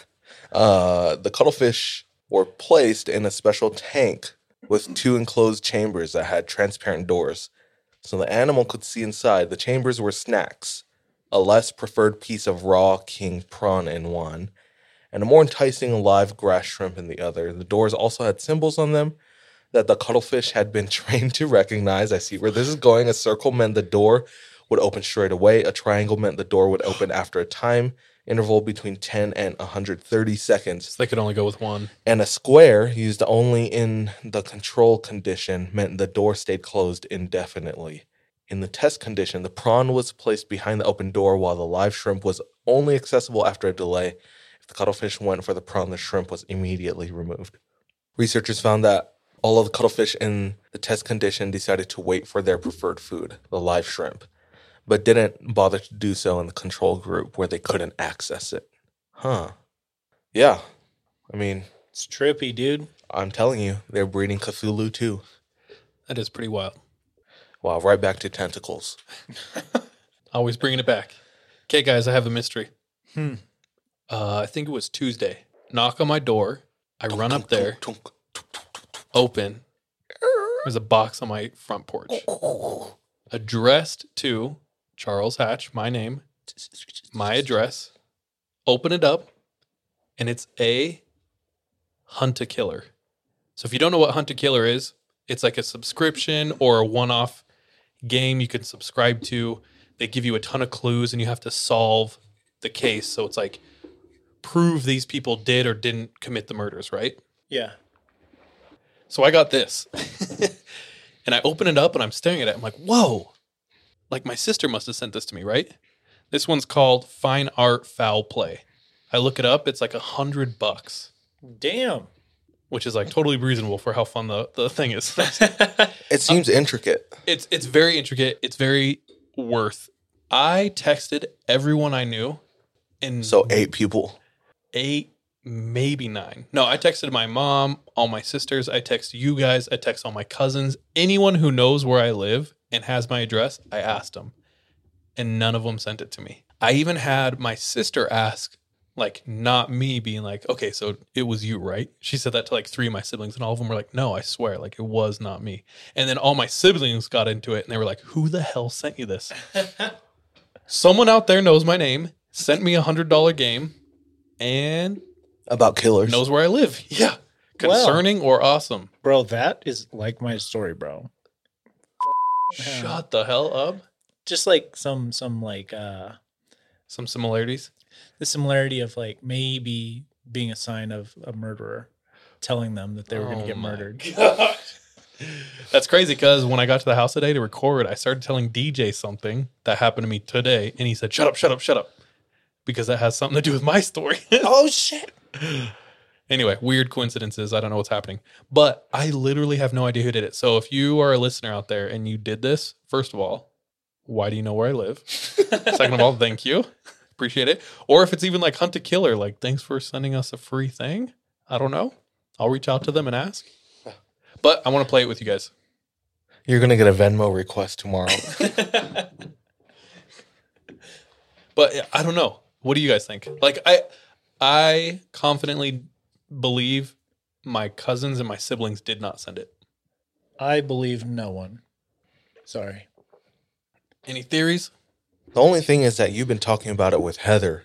Uh, the cuttlefish were placed in a special tank with two enclosed chambers that had transparent doors. So the animal could see inside. The chambers were snacks, a less preferred piece of raw king prawn in one, and a more enticing live grass shrimp in the other. The doors also had symbols on them that the cuttlefish had been trained to recognize. I see where this is going. A circle meant the door would open straight away. A triangle meant the door would open after a time interval between 10 and 130 seconds. So they could only go with one. And a square used only in the control condition meant the door stayed closed indefinitely. In the test condition, the prawn was placed behind the open door while the live shrimp was only accessible after a delay. If the cuttlefish went for the prawn, the shrimp was immediately removed. Researchers found that all of the cuttlefish in the test condition decided to wait for their preferred food, the live shrimp, but didn't bother to do so in the control group where they couldn't access it. Huh. Yeah. I mean, It's trippy, dude. I'm telling you, they're breeding Cthulhu too. That is pretty wild. Wow, right back to tentacles. Always bringing it back. Okay, guys, I have a mystery. Hmm. Uh, I think it was Tuesday. Knock on my door. I run up there, open. There's a box on my front porch addressed to Charles Hatch, my name, my address. Open it up, and it's a Hunt a Killer. So if you don't know what Hunt a Killer is, it's like a subscription or a one off game you can subscribe to. They give you a ton of clues and you have to solve the case. So it's like prove these people did or didn't commit the murders, right? Yeah. So I got this. and I open it up and I'm staring at it. I'm like, whoa. Like my sister must have sent this to me, right? This one's called Fine Art Foul Play. I look it up, it's like a hundred bucks, Damn. which is like totally reasonable for how fun the, the thing is. It seems um, intricate. it's it's very intricate. It's very worth. I texted everyone I knew and So eight people. eight, maybe nine. No, I texted my mom, all my sisters. I text you guys. I text all my cousins. Anyone who knows where I live and has my address, I asked them, and none of them sent it to me. I even had my sister ask, like, not me being like, okay, so it was you, right? She said that to like three of my siblings, and all of them were like, no, I swear, like, it was not me. And then all my siblings got into it, and they were like, who the hell sent you this? Someone out there knows my name, sent me a hundred dollar game, and About killers. knows where I live. Yeah. Concerning or awesome. Bro, that is like my story, bro. Shut the hell up. Just like some some like uh Some similarities. the similarity of like maybe being a sign of a murderer telling them that they were going Oh to get my murdered. That's crazy because when I got to the house today to record, I started telling DJ something that happened to me today, and he said, "Shut up, shut up, shut up," because that has something to do with my story. oh shit. anyway, weird coincidences. I don't know what's happening, but I literally have no idea who did it. So if you are a listener out there and you did this, first of all, why do you know where I live? Second of all, thank you. Appreciate it. Or if it's even like Hunt a Killer, like thanks for sending us a free thing. I don't know. I'll reach out to them and ask. But I want to play it with you guys. You're gonna get a Venmo request tomorrow. But I don't know. What do you guys think? Like I I confidently believe my cousins and my siblings did not send it. I believe no one. Sorry. Any theories? the only thing is that you've been talking about it with Heather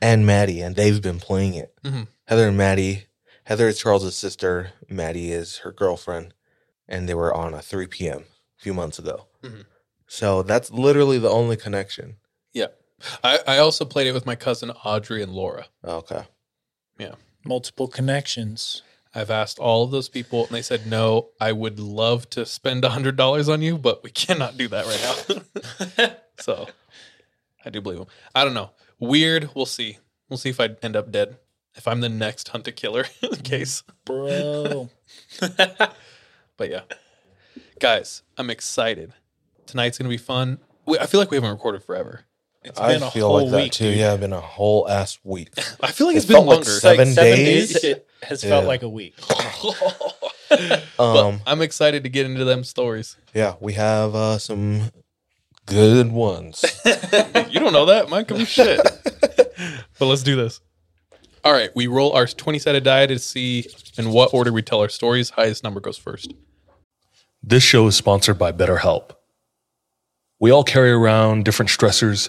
and Maddie, and they've been playing it. Mhm. Heather and Maddie. Heather is Charles's sister. Maddie is her girlfriend, and they were on a 3 p.m. a few months ago. Mhm. So that's literally the only connection. Yeah. I, I also played it with my cousin Audrey and Laura. Okay. Yeah. Multiple connections. I've asked all of those people and they said, no, I would love to spend a hundred dollars on you, but we cannot do that right now. so I do believe them. I don't know. Weird. We'll see. We'll see if I end up dead. If I'm the next hunt a killer in the case. Bro. But yeah. Guys, I'm excited. Tonight's gonna be fun. We, I feel like we haven't recorded forever. It's I been a feel whole like that week, too. dude. Yeah, been a whole ass week. I feel like It it's been felt like longer. It's like Seven seven days? days. It has felt like a week. but Um, I'm excited to get into them stories. yeah, we have uh, some good ones. you don't know that. Mine could be shit. but let's do this. All right, we roll our 20 sided die to see in what order we tell our stories. Highest number goes first. This show is sponsored by BetterHelp. We all carry around different stressors,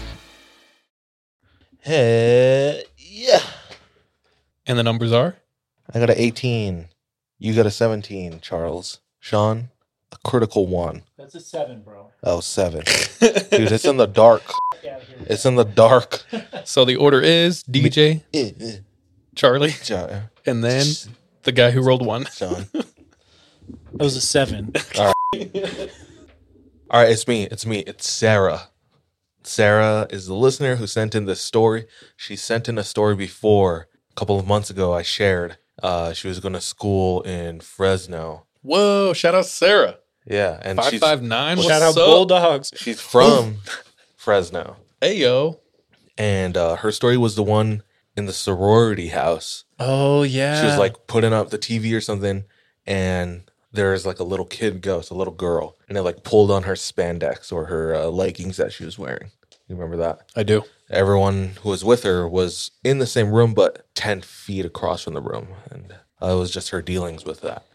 Hey, yeah. And the numbers are? I got an 18. You got a 17, Charles. Sean, a critical one. That's a seven, bro. Oh, seven. Dude, it's in the dark. It's in the dark. So the order is DJ, Eh, eh. Charlie, Ja- and then the guy who rolled one. Sean. That was a seven. All right, it's me. It's me. It's Sarah. Sarah is the listener who sent in this story. She sent in a story before a couple of months ago. I shared. Uh, she was going to school in Fresno. Whoa, shout out Sarah. Yeah, and Five she's five nine. What's Shout out up? Bulldogs. she's from Fresno, Hey yo. and uh, her story was the one in the sorority house. Oh yeah. She was like putting up the TV or something, and there's like a little kid ghost, a little girl, and it like pulled on her spandex or her uh, leggings that she was wearing. You remember that? I do. Everyone who was with her was in the same room, but 10 feet across from the room. And uh, it was just her dealings with that.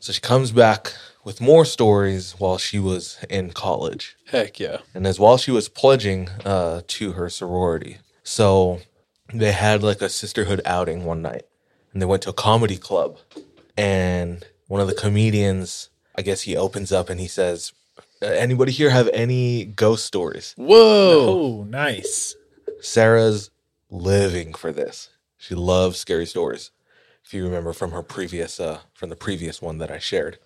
So she comes back with more stories while she was in college Heck yeah. and as while she was pledging uh, to her sorority. So they had like a sisterhood outing one night, and they went to a comedy club, and one of the comedians, I guess he opens up and he says, "Uh, "Anybody here have any ghost stories?" Whoa. Oh, nice. Sarah's living for this. She loves scary stories. If you remember from her previous, uh, from the previous one that I shared.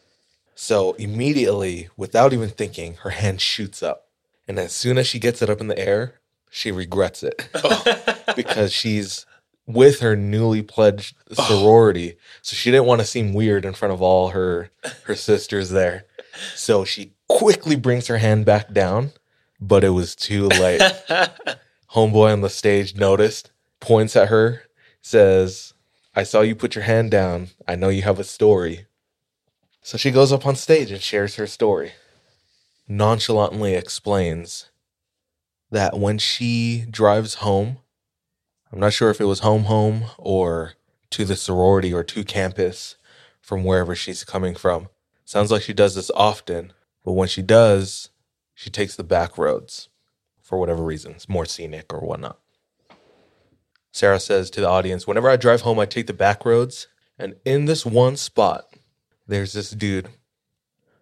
So immediately, without even thinking, her hand shoots up. And as soon as she gets it up in the air, she regrets it because she's with her newly pledged oh. sorority. So she didn't want to seem weird in front of all her her sisters there. So she quickly brings her hand back down, but it was too late. Homeboy on the stage noticed, points at her, says, I saw you put your hand down. I know you have a story. So she goes up on stage and shares her story. Nonchalantly explains that when she drives home, I'm not sure if it was home, home, or to the sorority or to campus from wherever she's coming from. Sounds like she does this often, but when she does, she takes the back roads for whatever reasons, more scenic or whatnot. Sarah says to the audience, Whenever I drive home, I take the back roads. And in this one spot, there's this dude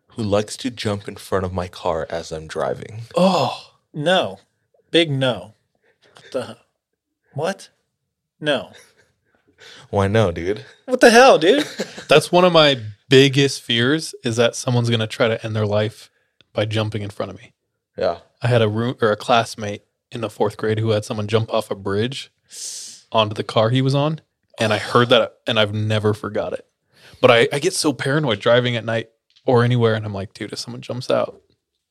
who likes to jump in front of my car as I'm driving. Oh. No. Big no. What the What? No. Why no, dude? What the hell, dude? That's one of my biggest fears is that someone's going to try to end their life by jumping in front of me. Yeah. I had a room or a classmate in the fourth grade who had someone jump off a bridge onto the car he was on, and I heard that, and I've never forgot it. But I, I get so paranoid driving at night or anywhere, and I'm like, dude, if someone jumps out,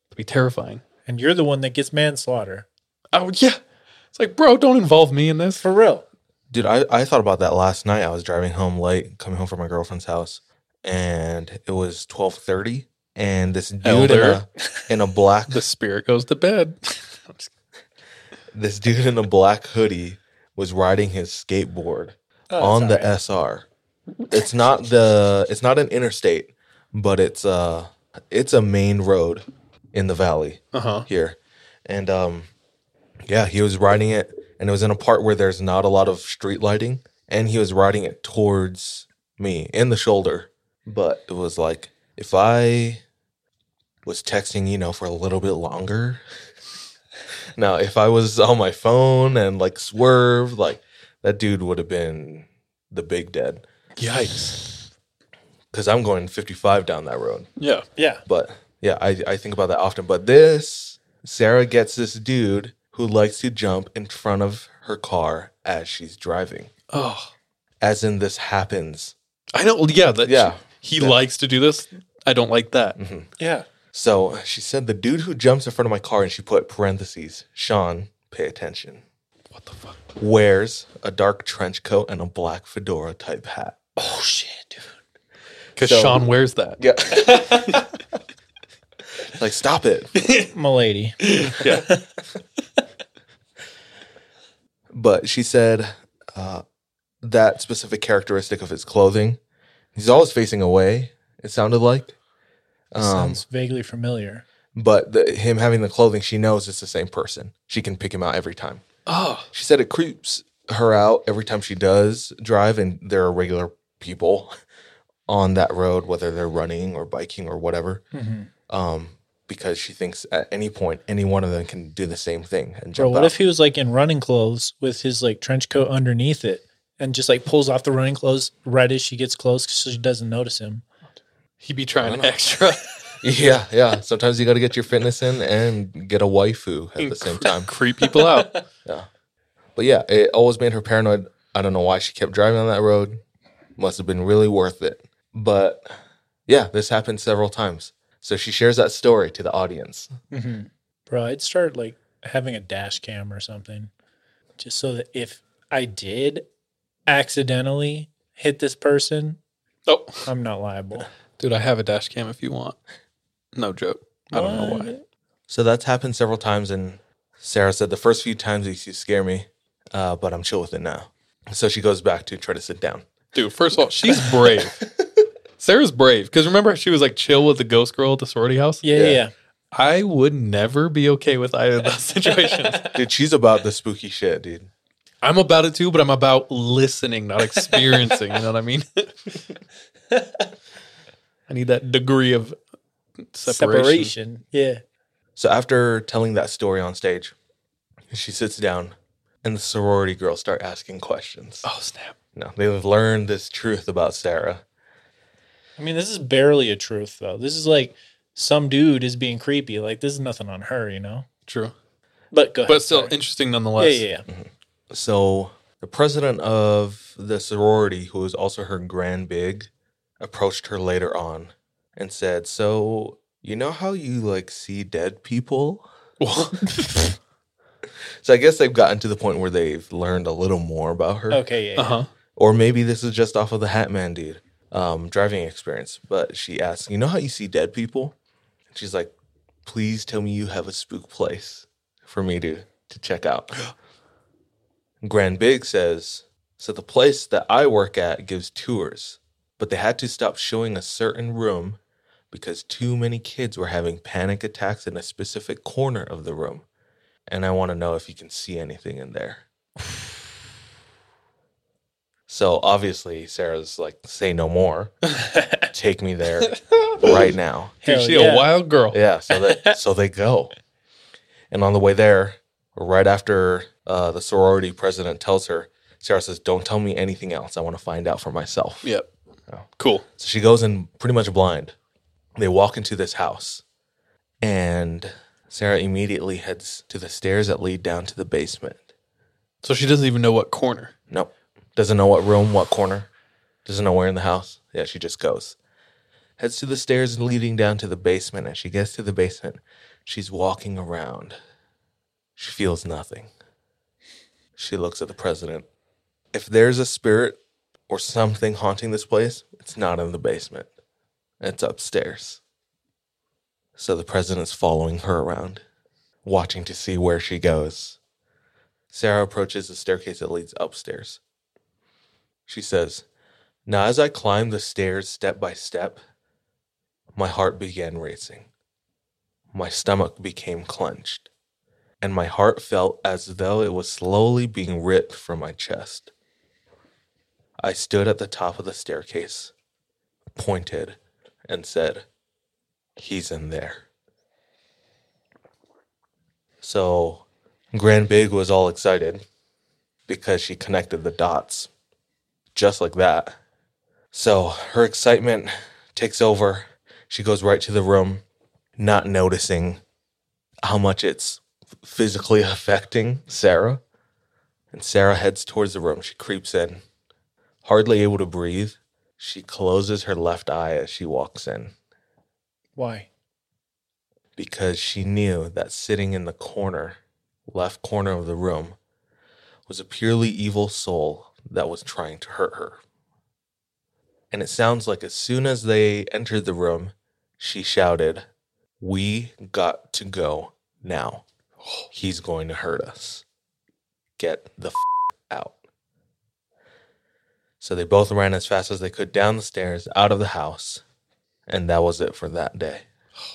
it'd be terrifying. And you're the one that gets manslaughter. Oh yeah, it's like, bro, don't involve me in this. For real. Dude, I, I thought about that last night. I was driving home late, coming home from my girlfriend's house, and it was twelve thirty, and this dude in a, in a black The spirit goes to bed. this dude in a black hoodie was riding his skateboard Oh, on the sorry. SR. It's not the it's not an interstate, but it's uh it's a main road in the valley Uh huh. here. And um yeah, he was riding it and it was in a part where there's not a lot of street lighting and he was riding it towards me in the shoulder. But it was like if I was texting, you know, for a little bit longer. now, if I was on my phone and like swerved, like that dude would have been the big dead Yikes. because I'm going 55 down that road. Yeah. Yeah. But yeah, I, I think about that often. But this, Sarah gets this dude who likes to jump in front of her car as she's driving. Oh, As in, this happens. I know. Yeah. That, Yeah. He likes to do this. I don't like that. Mm-hmm. Yeah. So she said, the dude who jumps in front of my car, and she put parentheses, Sean, pay attention, What the fuck? wears a dark trench coat and a black fedora type hat. Oh shit, dude. Because So- Sean wears that. Yeah. like, stop it. My lady. Yeah. but she said uh, that specific characteristic of his clothing, he's always facing away. It sounded like, um, Sounds vaguely familiar. but the, him having the clothing, she knows it's the same person. She can pick him out every time. oh. She said it creeps her out every time she does drive, and there are regular people on that road, whether they're running or biking or whatever. Um, because she thinks at any point any one of them can do the same thing and Bro, jump what out. if he was like in running clothes with his like trench coat underneath it and just like pulls off the running clothes right as she gets close so she doesn't notice him? He'd be trying extra. Yeah, yeah. Sometimes you got to get your fitness in and get a waifu at the same time. Creep people out. Yeah. But yeah, it always made her paranoid. I don't know why she kept driving on that road. Must have been really worth it. But yeah, this happened several times. So she shares that story to the audience. Bro, I'd start like having a dash cam or something just so that if I did accidentally hit this person, Oh, I'm not liable. dude, I have a dash cam if you want. No joke. I don't know why. So that's happened several times. And Sarah said the first few times it used to scare me, uh, but I'm chill with it now. So she goes back to try to sit down. Dude, first of all, she's brave. Sarah's brave. Because remember, she was like chill with the ghost girl at the sorority house? Yeah, yeah. yeah. I would never be okay with either of those situations. Dude, she's about the spooky shit, dude. I'm about it too, but I'm about listening, not experiencing. you know what I mean? I need that degree of separation. Separation. Yeah. So after telling that story on stage, she sits down and the sorority girls start asking questions. Oh, snap. No, they've learned this truth about Sarah. I mean, this is barely a truth though. This is like some dude is being creepy. Like this is nothing on her, you know. True. But go ahead. But still sorry. interesting yeah, nonetheless. yeah, yeah. So the president of the sorority, who was also her grand big, approached her later on and said, So you know how you like see dead people? So I guess they've gotten to the point where they've learned a little more about her. Okay, yeah. yeah. Uh huh. Or maybe this is just off of the Hat Man dude um, driving experience. But she asked, You know how you see dead people? And she's like, Please tell me you have a spook place for me to, to check out. Grand Big says, So the place that I work at gives tours, but they had to stop showing a certain room because too many kids were having panic attacks in a specific corner of the room. And I want to know if you can see anything in there. So obviously, Sarah's like, say no more. Take me there right now. Dude, she yeah. a wild girl. Yeah, so that so they go. And on the way there, right after uh, the sorority president tells her, Sarah says, Don't tell me anything else. I want to find out for myself. Yep. Cool. So she goes in pretty much blind. They walk into this house, and Sarah immediately heads to the stairs that lead down to the basement. So she doesn't even know what corner. Nope. Doesn't know what room, what corner. Doesn't know where in the house. Yeah, she just goes. Heads to the stairs leading down to the basement. As she gets to the basement, she's walking around. She feels nothing. She looks at the president. If there's a spirit or something haunting this place, it's not in the basement. It's upstairs. So the president's following her around, watching to see where she goes. Sarah approaches the staircase that leads upstairs. She says, Now, as I climbed the stairs step by step, my heart began racing. My stomach became clenched, and my heart felt as though it was slowly being ripped from my chest. I stood at the top of the staircase, pointed, and said, He's in there. So, Grand Big was all excited because she connected the dots just like that. So, her excitement takes over. She goes right to the room, not noticing how much it's physically affecting Sarah. And Sarah heads towards the room. She creeps in, hardly able to breathe. She closes her left eye as she walks in Why? because she knew that sitting in the corner, left corner of the room, was a purely evil soul that was trying to hurt her. And it sounds like as soon as they entered the room, she shouted, We got to go now. He's going to hurt us. Get the f- out. So they both ran as fast as they could down the stairs, out of the house, and that was it for that day.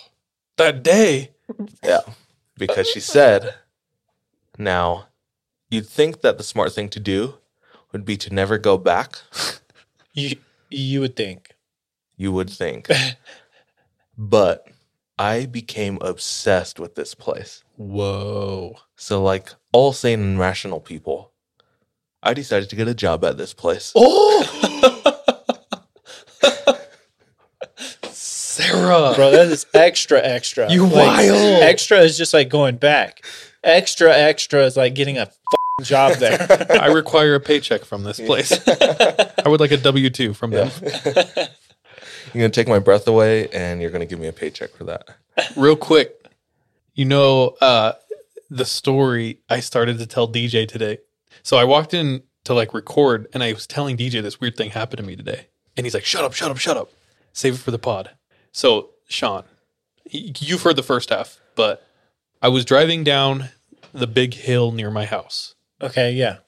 That day. Yeah. Because she said, now, you'd think that the smart thing to do would be to never go back. You you would think. You would think. but I became obsessed with this place. Whoa. So, like all sane and rational people, I decided to get a job at this place. Oh. Sarah. Bro, that is extra extra. You Like, wild. Extra is just like going back. Extra extra is like getting a f***ing job there. I require a paycheck from this place. I would like a W 2 from them. You're going to take my breath away and you're going to give me a paycheck for that. Real quick, you know, uh, the story I started to tell DJ today. So I walked in to like record and I was telling DJ this weird thing happened to me today. And he's like, shut up, shut up, shut up. Save it for the pod. So, Sean, you've heard the first half, but I was driving down the big hill near my house. okay, yeah.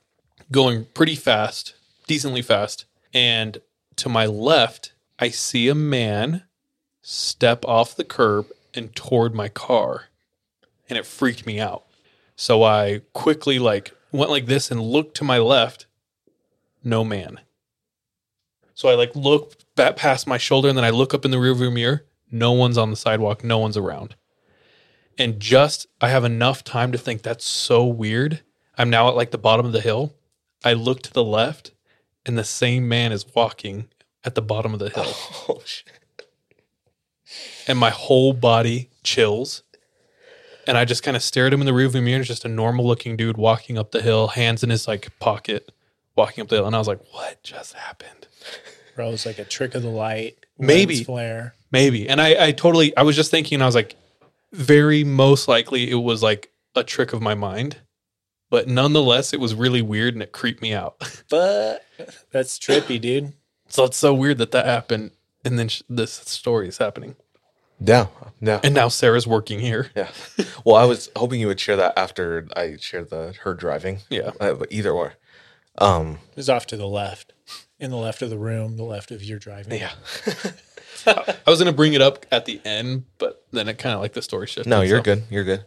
going pretty fast, decently fast. And to my left, I see a man step off the curb and toward my car. And it freaked me out. So I quickly like went like this and looked to my left. No man. So I like look back past my shoulder and then I look up in the rearview mirror. No one's on the sidewalk. No one's around. And just I have enough time to think that's so weird. I'm now at like the bottom of the hill. I look to the left and the same man is walking at the bottom of the hill. Oh, shit. And my whole body chills. And I just kind of stare at him in the rearview mirror. It's just a normal looking dude walking up the hill, hands in his like pocket, walking up the hill. And I was like, what just happened? Bro, it was like a trick of the light. Maybe. flare. Maybe. And I, I totally, I was just thinking, I was like, very most likely it was like a trick of my mind. But nonetheless, it was really weird and it creeped me out. But that's trippy, dude. so it's so weird that that happened. And then sh- this story is happening. Yeah. Yeah. And now Sarah's working here. Yeah. Well, I was hoping you would share that after I shared the her driving. Yeah. Uh, but either or. Um. It was off to the left. In the left of the room, the left of your driving. Yeah. I was going to bring it up at the end, but then it kind of like the story shifted. No, you're so- good. You're good.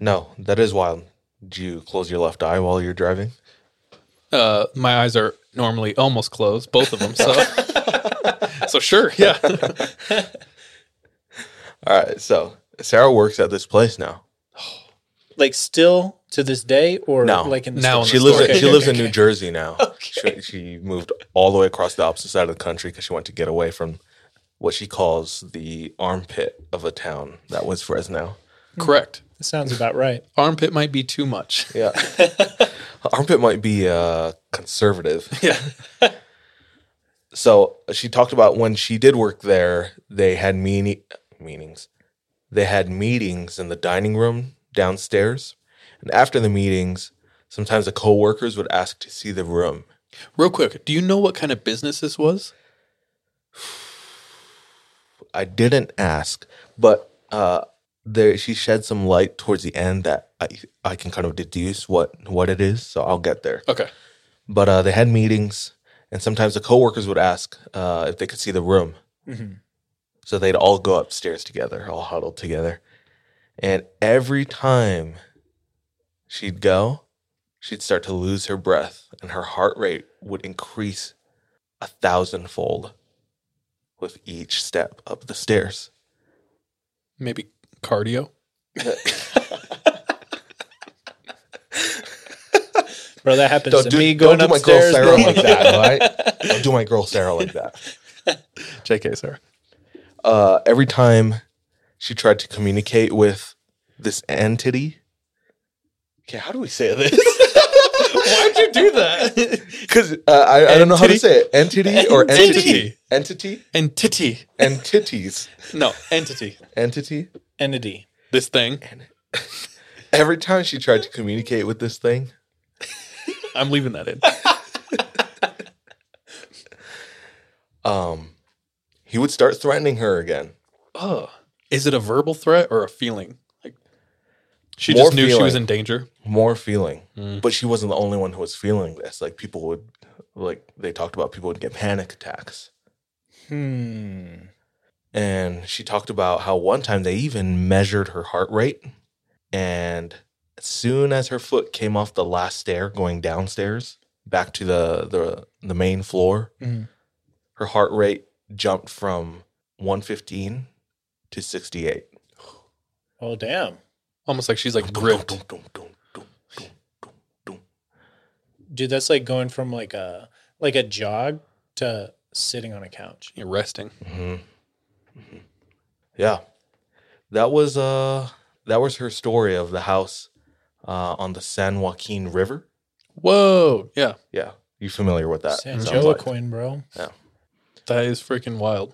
No, that is wild. Do you close your left eye while you're driving? Uh, my eyes are normally almost closed, both of them. So, so sure, yeah. All right. So Sarah works at this place now. Like still to this day, or No. like in the Now story? She lives. Okay, in, she okay, lives okay, in New okay. Jersey now. She, she moved all the way across the opposite side of the country because she wanted to get away from what she calls the armpit of a town that was Fresno. Correct. That sounds about right. Armpit might be too much. Yeah. Armpit might be uh, conservative. Yeah. So she talked about when she did work there, they had meani- meetings. They had meetings in the dining room downstairs. And after the meetings, sometimes the coworkers would ask to see the room. Real quick, do you know what kind of business this was? I didn't ask, but uh, there she shed some light towards the end that I I can kind of deduce what what it is. So I'll get there. Okay. But uh, they had meetings, and sometimes the coworkers would ask uh, if they could see the room. Mhm. So they'd all go upstairs together, all huddled together. And every time she'd go, she'd start to lose her breath, and her heart rate would increase a thousandfold with each step up the stairs. Maybe cardio. Bro, that happens Don't to do, me don't going do my girl. Sarah like that, all right? Don't do my girl Sarah like that. JK, sir. uh, every time she tried to communicate with this entity. Okay, how do we say this? Why'd you do that? Because uh, I, I don't know how to say it. Entity or entity? Entity. Entity? Entity. Entities. No, entity. Entity? Entity. This thing. Every time she tried to communicate with this thing, I'm leaving that in. um, he would start threatening her again. Oh. Is it a verbal threat or a feeling? Like she More just knew she was in danger. More feeling. Mm. But she wasn't the only one who was feeling this. Like people would, like they talked about, people would get panic attacks. Hmm. And she talked about how one time they even measured her heart rate. And as soon as her foot came off the last stair going downstairs back to the the, the main floor, Mhm. her heart rate jumped from 115 to 68. Oh damn, Almost like she's like gripped. dude, that's like going from like a like a jog to sitting on a couch. You're resting. hmm Yeah, that was uh that was her story of the house uh, on the San Joaquin River. Whoa. Yeah. Yeah, you familiar with that? San sounds like. Joaquin, bro. Yeah. That is freaking wild.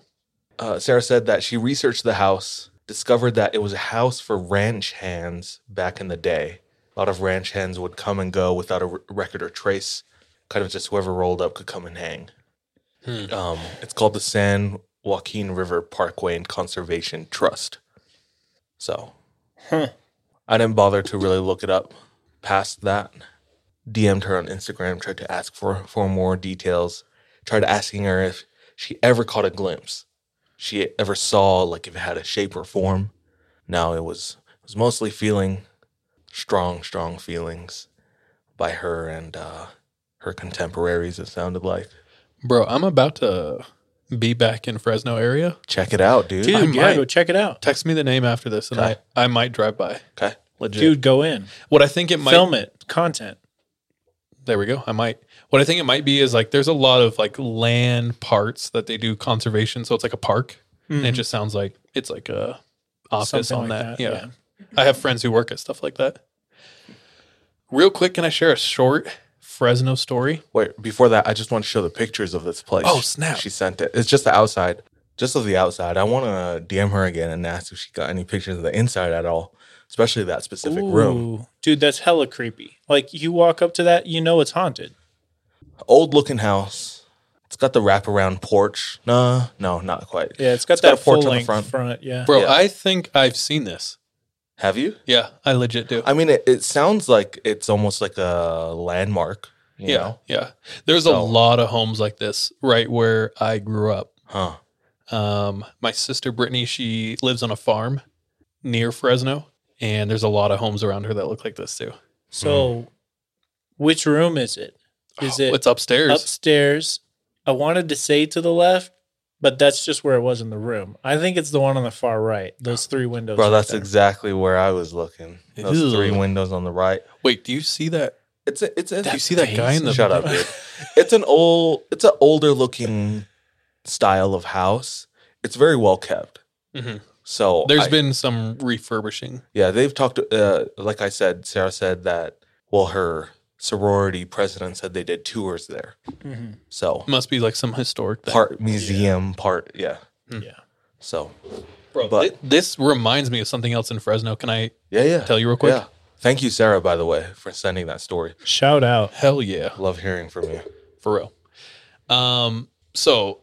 Uh, Sarah said that she researched the house, discovered that it was a house for ranch hands back in the day. A lot of ranch hands would come and go without a r- record or trace. Kind of just whoever rolled up could come and hang. Hmm. Um, it's called the San Joaquin River Parkway and Conservation Trust. So, Huh. I didn't bother to really look it up past that. DM'd her on Instagram, tried to ask for, for more details, tried asking her if she ever caught a glimpse. She ever saw like if it had a shape or form. No, it was it was mostly feeling strong, strong feelings by her and uh, her contemporaries, it sounded like. Bro, I'm about to be back in Fresno area. Check it out, dude. Dude, I yeah, might- go check it out. Text me the name after this and Okay. I, I might drive by. Okay. Legit. Dude, go in. what I think it might Film it. Content. There we go. I might. What I think it might be is like there's a lot of like land parts that they do conservation, so it's like a park, and it just sounds like it's like a office Mm-hmm. Something on like that. that, Yeah. yeah. I have friends who work at stuff like that. Real quick, can I share a short Fresno story? Wait, before that, I just want to show the pictures of this place. Oh, snap. She sent it. It's just the outside, just of the outside. I want to DM her again and ask if she got any pictures of the inside at all, especially that specific room. Dude, that's hella creepy. Like you walk up to that, you know it's haunted. Old looking house. It's got the wraparound porch. No, no, not quite. Yeah, it's got It's got that a porch full on the length front. front. Yeah. Bro, Yeah. I think I've seen this. Have you? Yeah, I legit do. I mean, it, it sounds like it's almost like a landmark. You yeah, Know? yeah. There's a lot of homes like this right where I grew up. Huh. Um, my sister Brittany, she lives on a farm near Fresno, and there's a lot of homes around her that look like this too. So, which room is it? Is Oh, it it's upstairs? upstairs? I wanted to say to the left, but that's just where it was in the room. I think it's the one on the far right. Those three windows. Bro, right that's there. exactly where I was looking. Those Ew. three windows on the right. Wait, do you see that? It's a, it's a, Do you see that guy in the Shut up, dude. It's an old, it's an older looking style of house. It's very well kept. Mhm. So There's I- been some refurbishing. yeah, they've talked. Uh, like I said, Sarah said that. Well, her sorority president said they did tours there. So Must be like some historic thing. part museum, part yeah. Yeah. So Bro, but- thi- this reminds me of something else in Fresno. Can I yeah, yeah. tell you real quick? Yeah. Thank you, Sarah, by the way, for sending that story. Shout out. Hell yeah. Love hearing from you. for real. Um, so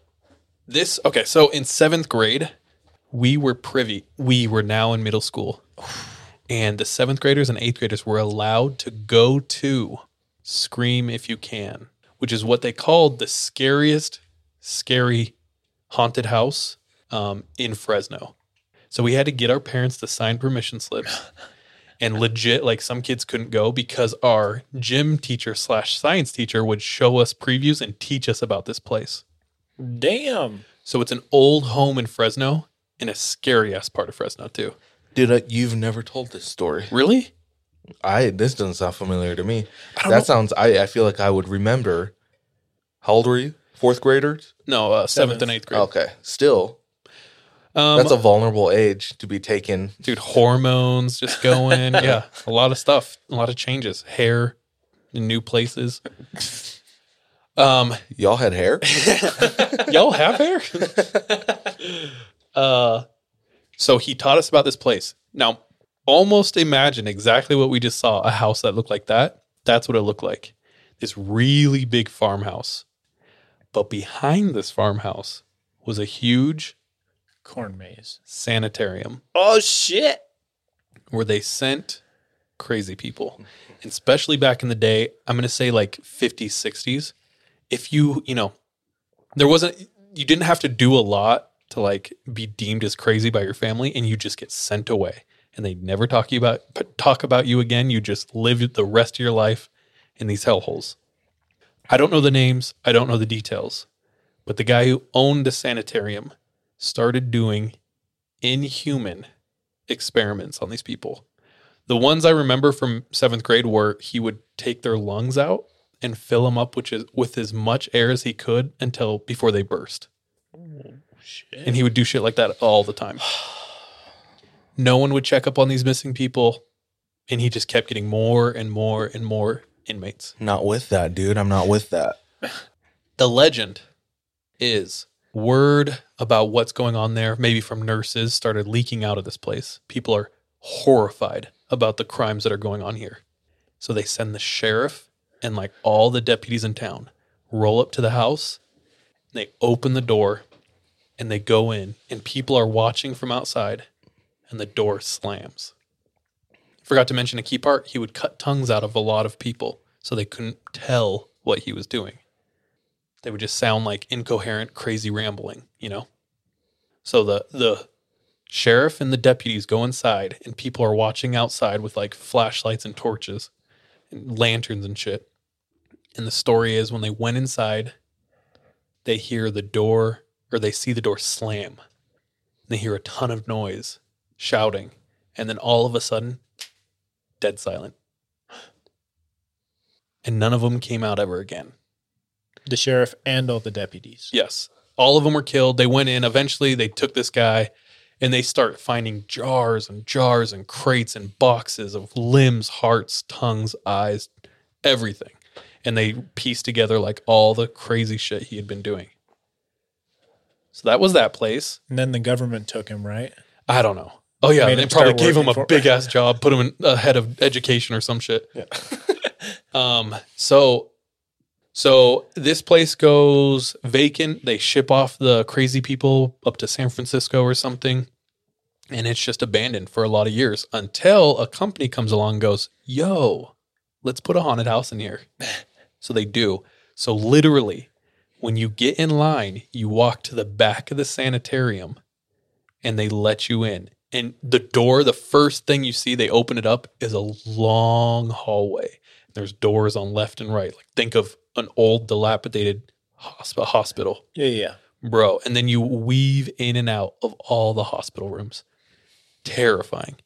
this okay, so in seventh grade, we were privy. We were now in middle school, and the seventh graders and eighth graders were allowed to go to Scream If You Can, which is what they called the scariest, scary haunted house um, in Fresno. So we had to get our parents to sign permission slips. And legit, like some kids couldn't go because our gym teacher slash science teacher would show us previews and teach us about this place. Damn. So it's an old home in Fresno in a scary ass part of Fresno too. Dude, uh, you've never told this story. Really? I this doesn't sound familiar to me. I That know. sounds. I I feel like I would remember. How old were you? Fourth graders. No, uh, seventh Seventh. and eighth grade. Okay, still Um, that's a vulnerable age to be taken. dude, hormones just going. yeah, a lot of stuff, a lot of changes, hair in new places. Um, Y'all had hair. y'all have hair? Uh, so he taught us about this place. Now, almost imagine exactly what we just saw a house that looked like that. That's what it looked like. This really big farmhouse. But behind this farmhouse was a huge Corn maze. sanitarium Oh shit. where they sent crazy people. And especially back in the day, I'm going to say like 50s, 60s. If you, you know, there wasn't, you didn't have to do a lot to like be deemed as crazy by your family and you just get sent away and they never talk you about talk about you again. You just live the rest of your life in these hellholes. I don't know the names, I don't know the details, but the guy who owned the sanitarium started doing inhuman experiments on these people. The ones I remember from seventh grade were he would take their lungs out and fill them up which is, with as much air as he could until before they burst. And he would do shit like that all the time. No one would check up on these missing people, and he just kept getting more and more and more inmates. not with that, dude. I'm not with that. The legend is word about what's going on there, maybe from nurses, started leaking out of this place. People are horrified about the crimes that are going on here. So they send the sheriff and like all the deputies in town roll up to the house, they open the door and they go in, and people are watching from outside, and the door slams. Forgot to mention a key part. He would cut tongues out of a lot of people so they couldn't tell what he was doing they would just sound like incoherent, crazy rambling, you know? So the the sheriff and the deputies go inside and people are watching outside with like flashlights and torches and lanterns and shit. And the story is when they went inside, they hear the door or they see the door slam. They hear a ton of noise, shouting, and then all of a sudden, dead silent. And none of them came out ever again. The sheriff and all the deputies. Yes. All of them were killed. They went in. Eventually, they took this guy and they start finding jars and jars and crates and boxes of limbs, hearts, tongues, eyes, everything. And they pieced together like all the crazy shit he had been doing. So that was that place. And then the government took him, right? I don't know. Oh, yeah. Made They probably gave him a big ass job, put him in a head of education or some shit. Yeah. Um, so so this place goes vacant. They ship off the crazy people up to San Francisco or something. And it's just abandoned for a lot of years until a company comes along and goes, Yo, let's put a haunted house in here. so they do. So literally, when you get in line, you walk to the back of the sanitarium and they let you in. And the door, the first thing you see, they open it up, is a long hallway. There's doors on left and right. Like think of an old, dilapidated hosp- hospital, Yeah, yeah. bro. And then you weave in and out of all the hospital rooms. Terrifying.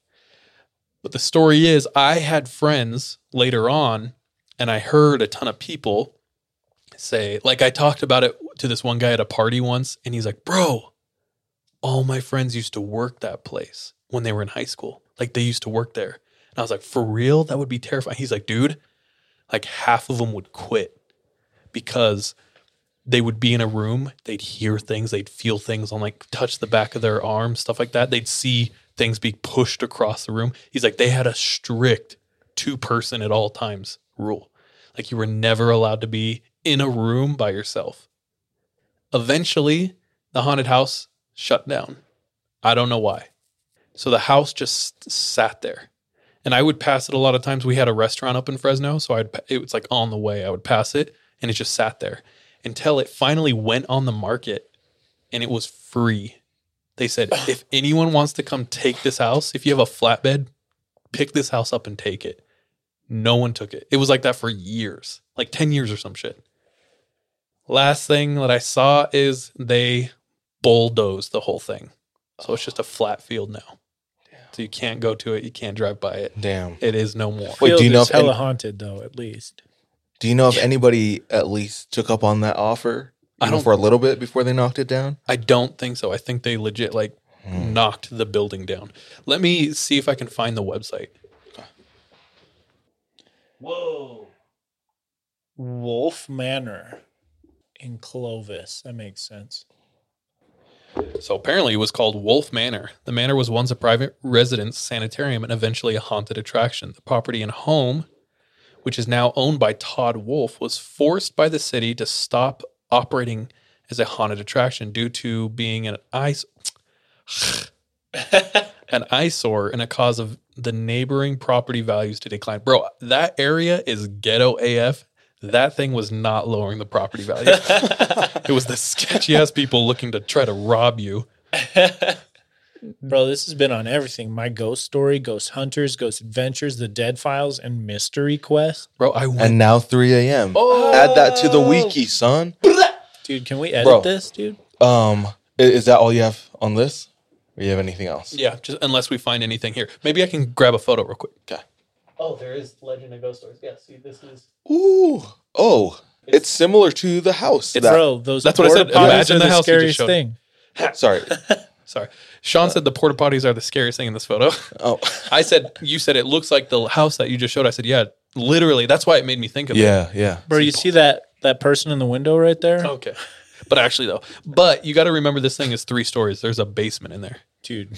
But the story is, I had friends later on, and I heard a ton of people say, like, I talked about it to this one guy at a party once, and he's like, bro, all my friends used to work that place when they were in high school. Like they used to work there. And I was like, for real? That would be terrifying. He's like, dude, like half of them would quit because they would be in a room, they'd hear things, they'd feel things on like touch the back of their arm, stuff like that. They'd see things be pushed across the room. He's like, they had a strict two person at all times rule. Like you were never allowed to be in a room by yourself. Eventually, the haunted house shut down. I don't know why. So the house just sat there. And I would pass it a lot of times. We had a restaurant up in Fresno, so I'd it was like on the way. I would pass it and it just sat there until it finally went on the market and it was free. They said, if anyone wants to come take this house, if you have a flatbed, pick this house up and take it. No one took it. It was like that for years, like 10 years or some shit. Last thing that I saw is they bulldozed the whole thing. So it's just a flat field now. So you can't go to it, you can't drive by it. Damn. It is no more. Wait, do you know it's if any- hella haunted though? At least. Do you know if anybody at least took up on that offer? I Even don't- for a little bit before they knocked it down. I don't think so. I think they legit like Hmm. knocked the building down. Let me see if I can find the website. Whoa. Wolf Manor in Clovis. That makes sense. So apparently it was called Wolf Manor. The manor was once a private residence sanitarium and eventually a haunted attraction. The property and home, which is now owned by Todd Wolf, was forced by the city to stop operating as a haunted attraction due to being an ice an eyesore and a cause of the neighboring property values to decline. Bro, that area is ghetto AF. That thing was not lowering the property value. it was the sketchy ass people looking to try to rob you. Bro, this has been on everything. My ghost story, ghost hunters, ghost adventures, the dead files, and mystery quest. Bro, I went And now 3 a.m. Oh. Add that to the wiki, son. Dude, can we edit Bro. this, dude? Um, i- is that all you have on this? Or you have anything else? Yeah, just unless we find anything here. Maybe I can grab a photo real quick. Okay. Oh, there is Legend of Ghost Stories. Yeah, see, this is. Ooh. Oh, it's, similar to the house. that- Bro, those That's what I said. porta potties Imagine are the the, house you just scariest showed. thing. Sorry. Sorry. Sean said the porta potties are the scariest thing in this photo. Oh, I said, you said it looks like the house that you just showed. I said, yeah, literally. That's why it made me think of it. yeah, yeah. Bro, you see that that person in the window right there? Okay. But actually, though, but you got to remember this thing is three stories. There's a basement in there. Dude.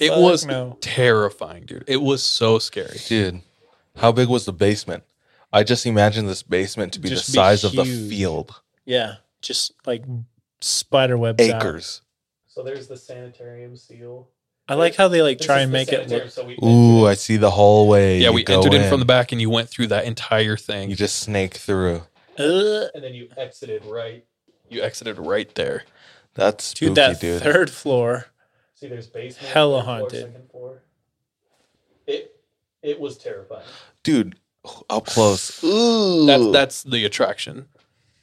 It was no. terrifying, dude. It was so scary. Dude, how big was the basement? I just imagine this basement to be Just the be size of the field. Yeah. Just like spider webs out. Acres. So there's the sanitarium seal. I like how they like try and make it look Ooh, I see the hallway. Yeah, You we go entered in. from the back, and you went through that entire thing. You just snake through. Ugh. and then you exited right. You exited right there. That's spooky, Dude, that dude. third floor. See, there's basement, Hella third floor, haunted. second floor. It it was terrifying. Dude, up close. Ooh. That's that's the attraction.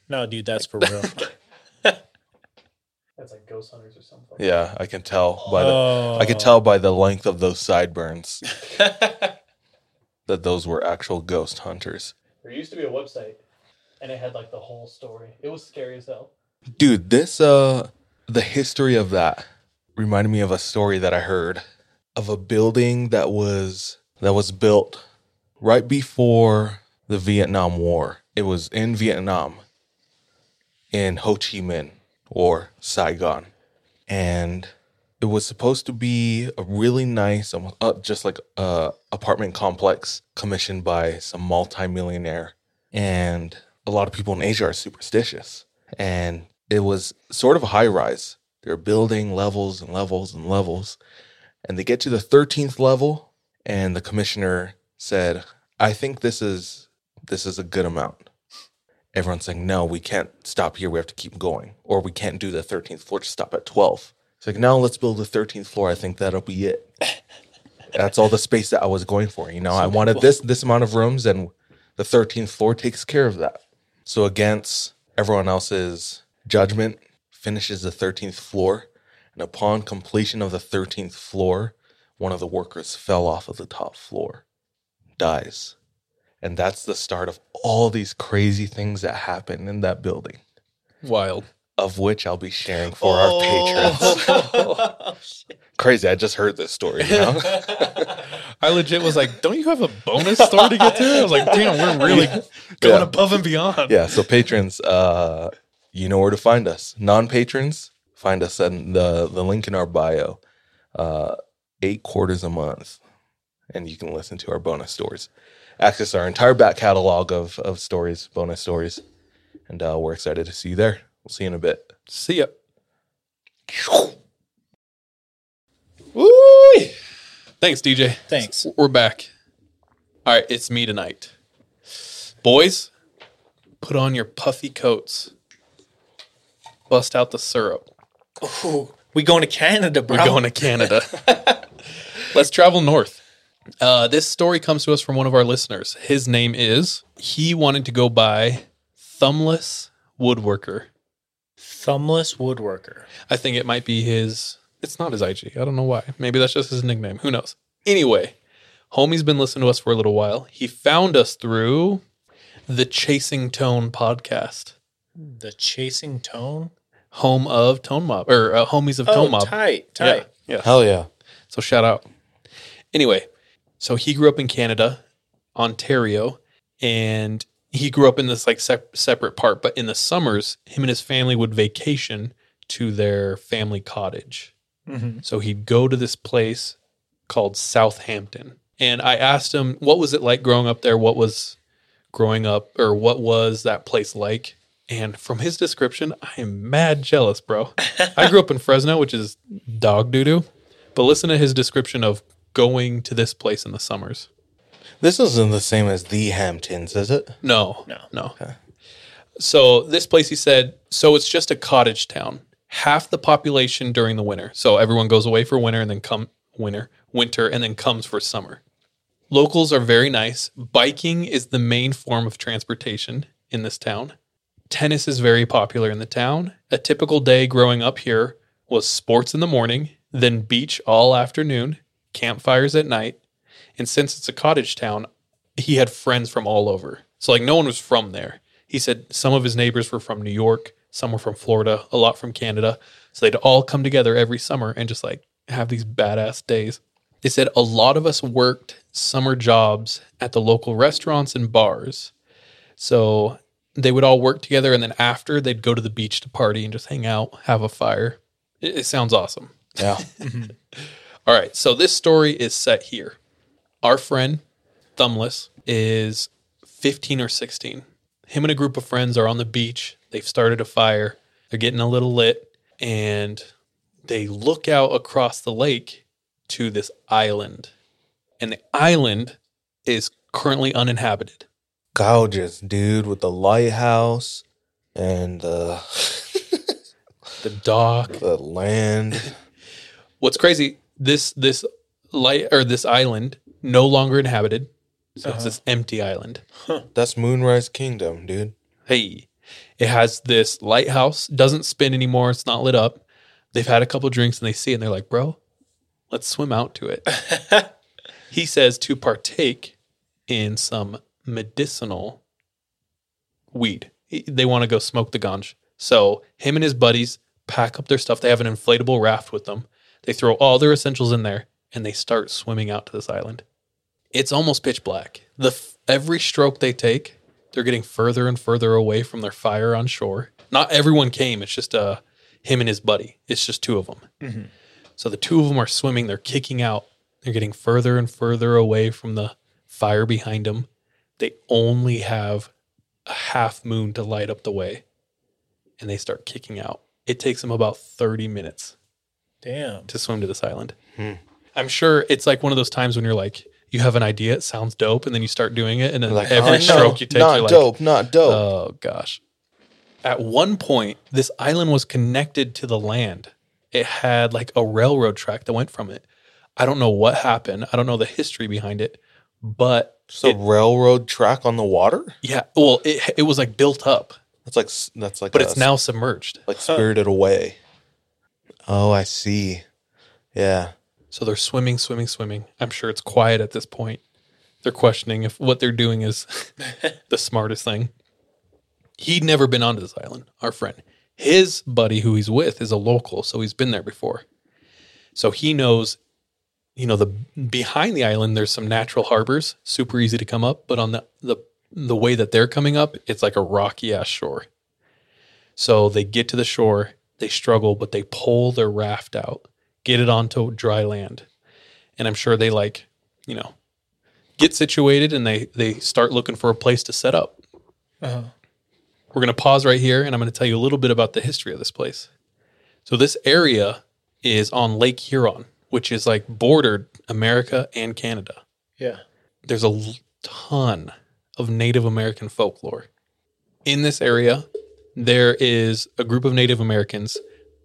No, dude, that's for real. That's like ghost hunters or something. yeah, I can tell by the oh. I can tell by the length of those sideburns that those were actual ghost hunters. There used to be a website, and it had like the whole story. It was scary as hell. Dude, this uh the history of that reminded me of a story that I heard of a building that was that was built right before the Vietnam War. It was in Vietnam in Ho Chi Minh or Saigon. And it was supposed to be a really nice uh, just like a apartment complex commissioned by some multimillionaire and a lot of people in Asia are superstitious. And it was sort of a high rise. They're building levels and levels and levels. And they get to the 13th level, and the commissioner said, I think this is this is a good amount. Everyone's saying, no, we can't stop here. We have to keep going. Or we can't do the 13th floor, just stop at 12. It's like, no, let's build the 13th floor. I think that'll be it. That's all the space that I was going for. You know, I wanted this this amount of rooms, and the 13th floor takes care of that. So against everyone else's judgment, finishes the 13th floor, and upon completion of the 13th floor, one of the workers fell off of the top floor, dies. And that's the start of all these crazy things that happen in that building. Wild. of which I'll be sharing for our patrons. Crazy! I just heard this story. You know? I legit was like, "Don't you have a bonus story to get to?" I was like, "Damn, we're really going Yeah. above and beyond." yeah. So patrons, uh, you know where to find us. Non patrons, find us at the the link in our bio. Uh, eight quarters a month, and you can listen to our bonus stories. Access our entire back catalog of of stories, bonus stories, and uh, we're excited to see you there. We'll see you in a bit. See ya. Woo! Thanks, DJ. Thanks. We're back. All right, it's me tonight. Boys, put on your puffy coats. Bust out the syrup. Ooh, we going to Canada, bro. We're going to Canada. Let's travel north. Uh, this story comes to us from one of our listeners. His name is, he wanted to go by Thumbless Woodworker. Thumbless woodworker. I think it might be his. It's not his IG. I don't know why. Maybe that's just his nickname. Who knows? Anyway, homie's been listening to us for a little while. He found us through the Chasing Tone podcast, The chasing tone. Home of Tone Mob or uh, homies of Tone Oh, Mob. tight, Yeah, tight. yeah. Hell yeah! So shout out. Anyway, so he grew up in Canada, Ontario, and he grew up in this like sep- separate part. But in the summers, him and his family would vacation to their family cottage. Mhm. So he'd go to this place called Southampton. And I asked him, what was it like growing up there? What was growing up, or what was that place like? And from his description, I am mad jealous, bro. I grew up in Fresno, which is dog doo doo. But listen to his description of going to this place in the summers. This isn't the same as the Hamptons, is it? No, No. no. So this place, he said, so it's just a cottage town. Half the population during the winter. So everyone goes away for winter and then come winter, winter, and then comes for summer. Locals are very nice. Biking is the main form of transportation in this town. Tennis is very popular in the town. A typical day growing up here was sports in the morning, then beach all afternoon, campfires at night. And since it's a cottage town, he had friends from all over. So like no one was from there. He said some of his neighbors were from New York, some were from Florida, a lot from Canada. So they'd all come together every summer and just like have these badass days. They said a lot of us worked summer jobs at the local restaurants and bars. So they would all work together and then after they'd go to the beach to party and just hang out, have a fire. It, it sounds awesome. Yeah. All right, so this story is set here. Our friend, Thumbless, is 15 or 16. Him and a group of friends are on the beach. They've started a fire. They're getting a little lit, and they look out across the lake to this island. And the island is currently uninhabited. Gorgeous, dude, with the lighthouse and the The dock, the land. what's crazy this this light or this island no longer inhabited so it's uh-huh. this empty island. That's Moonrise Kingdom, dude. hey it has this lighthouse doesn't spin anymore it's not lit up. They've had a couple drinks and they see it and they're like bro let's swim out to it. He says to partake in some medicinal weed. They want to go smoke the ganj. So him and his buddies pack up their stuff. They have an inflatable raft with them. They throw all their essentials in there and they start swimming out to this island. It's almost pitch black. The f- every stroke they take they're getting further and further away from their fire on shore. Not everyone came it's just uh him and his buddy. It's just two of them. So the two of them are swimming. They're kicking out. They're getting further and further away from the fire behind them they only have a half moon to light up the way and they start kicking out it takes them about 30 minutes Damn. to swim to this island. Hmm. I'm sure it's like one of those times when you're like, you have an idea, it sounds dope, and then you start doing it, and then Like every oh, stroke no, you take, not you're like, dope, not dope. oh gosh. At one point, this island was connected to the land. It had like a railroad track that went from it. I don't know what happened. I don't know the history behind it, but so railroad track on the water. yeah, well, it it was like built up, That's like that's like but a it's now submerged. like spirited away. Oh, I see. Yeah. So they're swimming, swimming, swimming. I'm sure it's quiet at this point. They're questioning if what they're doing is the smartest thing. He'd never been onto this island, our friend. His buddy who he's with is a local, so he's been there before. So he knows, you know, the behind the island there's some natural harbors, super easy to come up, but on the the the way that they're coming up, it's like a rocky ass shore. So they get to the shore, they struggle, but they pull their raft out, get it onto dry land. And I'm sure they like, you know, get situated and they they start looking for a place to set up. Uh-huh. We're going to pause right here and I'm going to tell you a little bit about the history of this place. So this area is on Lake Huron, which is like bordered America and Canada. Yeah. There's a ton of Native American folklore. In this area, there is a group of Native Americans.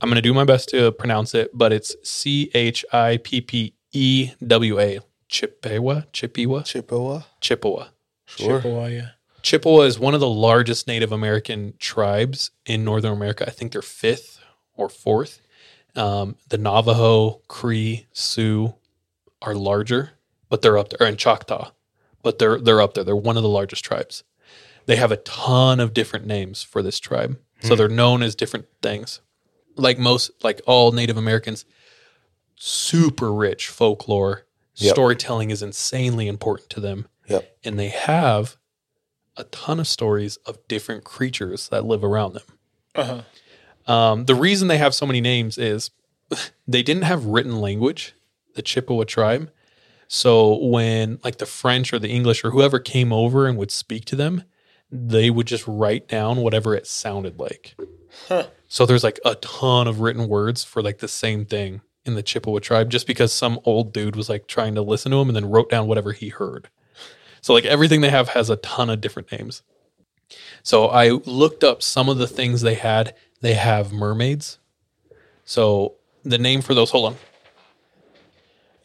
I'm going to do my best to pronounce it, but it's C H I P P E W A. Chippewa? Chippewa? Chippewa. Chippewa. Sure. Chippewa, yeah. Chippewa is one of the largest Native American tribes in Northern America. I think they're fifth or fourth. Um, the Navajo, Cree, Sioux are larger, but they're up there, and Choctaw, but they're they're up there. They're one of the largest tribes. They have a ton of different names for this tribe, so they're known as different things. Like most, like all Native Americans, super rich folklore. Yep. Storytelling is insanely important to them Yep. and they have a ton of stories of different creatures that live around them. Uh-huh. Um, the reason they have so many names is they didn't have written language, the Chippewa tribe. So when like the French or the English or whoever came over and would speak to them, they would just write down whatever it sounded like. So there's like a ton of written words for like the same thing in the Chippewa tribe just because some old dude was like trying to listen to him and then wrote down whatever he heard. So like everything they have has a ton of different names. So I looked up some of the things they had. They have mermaids. So the name for those, hold on.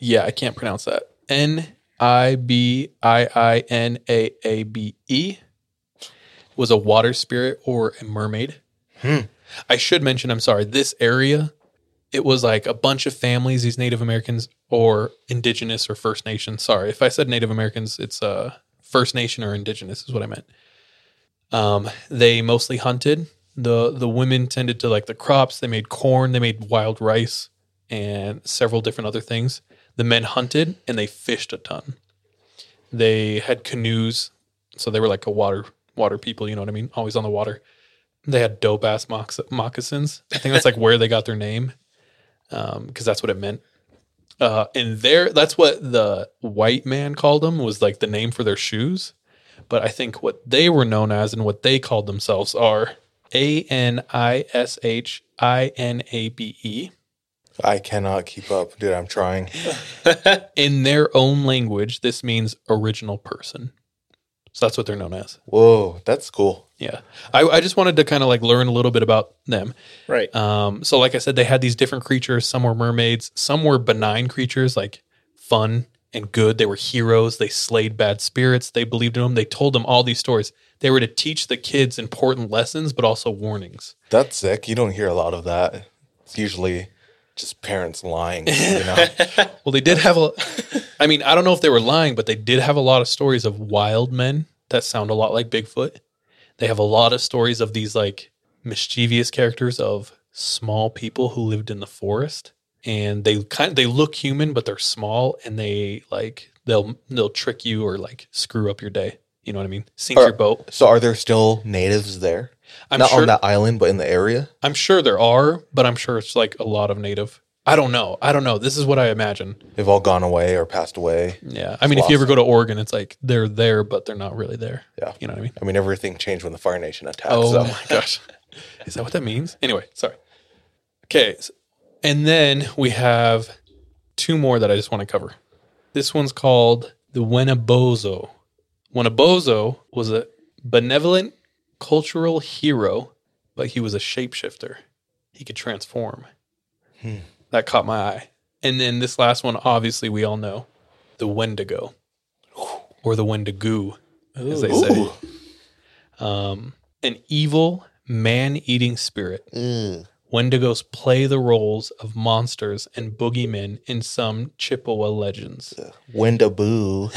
Yeah, I can't pronounce that. N I B I I N A A B E was a water spirit or a mermaid. I should mention, I'm sorry, this area, it was like a bunch of families, these Native Americans or indigenous or First Nation. Sorry, if I said Native Americans, it's uh, First Nation or indigenous is what I meant. Um, they mostly hunted. The the women tended to like the crops. They made corn, they made wild rice, and several different other things. The men hunted and they fished a ton. They had canoes, so they were like a water water people. You know what I mean? Always on the water. They had dope ass mox- moccasins. I think that's like where they got their name, because that's what it meant. Uh, and there, that's what the white man called them was like the name for their shoes. But I think what they were known as and what they called themselves are A N I S H I N A B E. I cannot keep up, dude. I'm trying. In their own language, this means original person. So that's what they're known as. Whoa, that's cool. Yeah. I, I just wanted to kind of like learn a little bit about them. Right. Um, so, like I said, they had these different creatures. Some were mermaids, some were benign creatures, like fun and good. They were heroes. They slayed bad spirits. They believed in them. They told them all these stories. They were to teach the kids important lessons, but also warnings. That's sick. You don't hear a lot of that. It's usually just parents lying. You know? Well, they did have a, I mean, I don't know if they were lying, but they did have a lot of stories of wild men that sound a lot like Bigfoot. They have a lot of stories of these like mischievous characters of small people who lived in the forest and they kind they look human but they're small and they like they'll they'll trick you or like screw up your day. You know what I mean? Sink Are- your boat. so, are there still natives there? I'm Not sure on that island, but in the area. I'm sure there are, but I'm sure it's like a lot of native. I don't know. I don't know. This is what I imagine. They've all gone away or passed away. Yeah. I mean, if you ever go to Oregon, it's like they're there, but they're not really there. Yeah. You know what I mean? I mean, everything changed when the Fire Nation attacked. Oh so. my gosh. Is that what that means? Anyway, sorry. Okay. s- And then we have two more that I just want to cover. This one's called the Wenabozo. Wenabozo was a benevolent cultural hero, but he was a shapeshifter. He could transform. That caught my eye. And then this last one, obviously, we all know the Wendigo or the Wendigo, as they say. Um, an evil man eating spirit. Wendigos play the roles of monsters and boogeymen in some Chippewa legends. Wendaboo.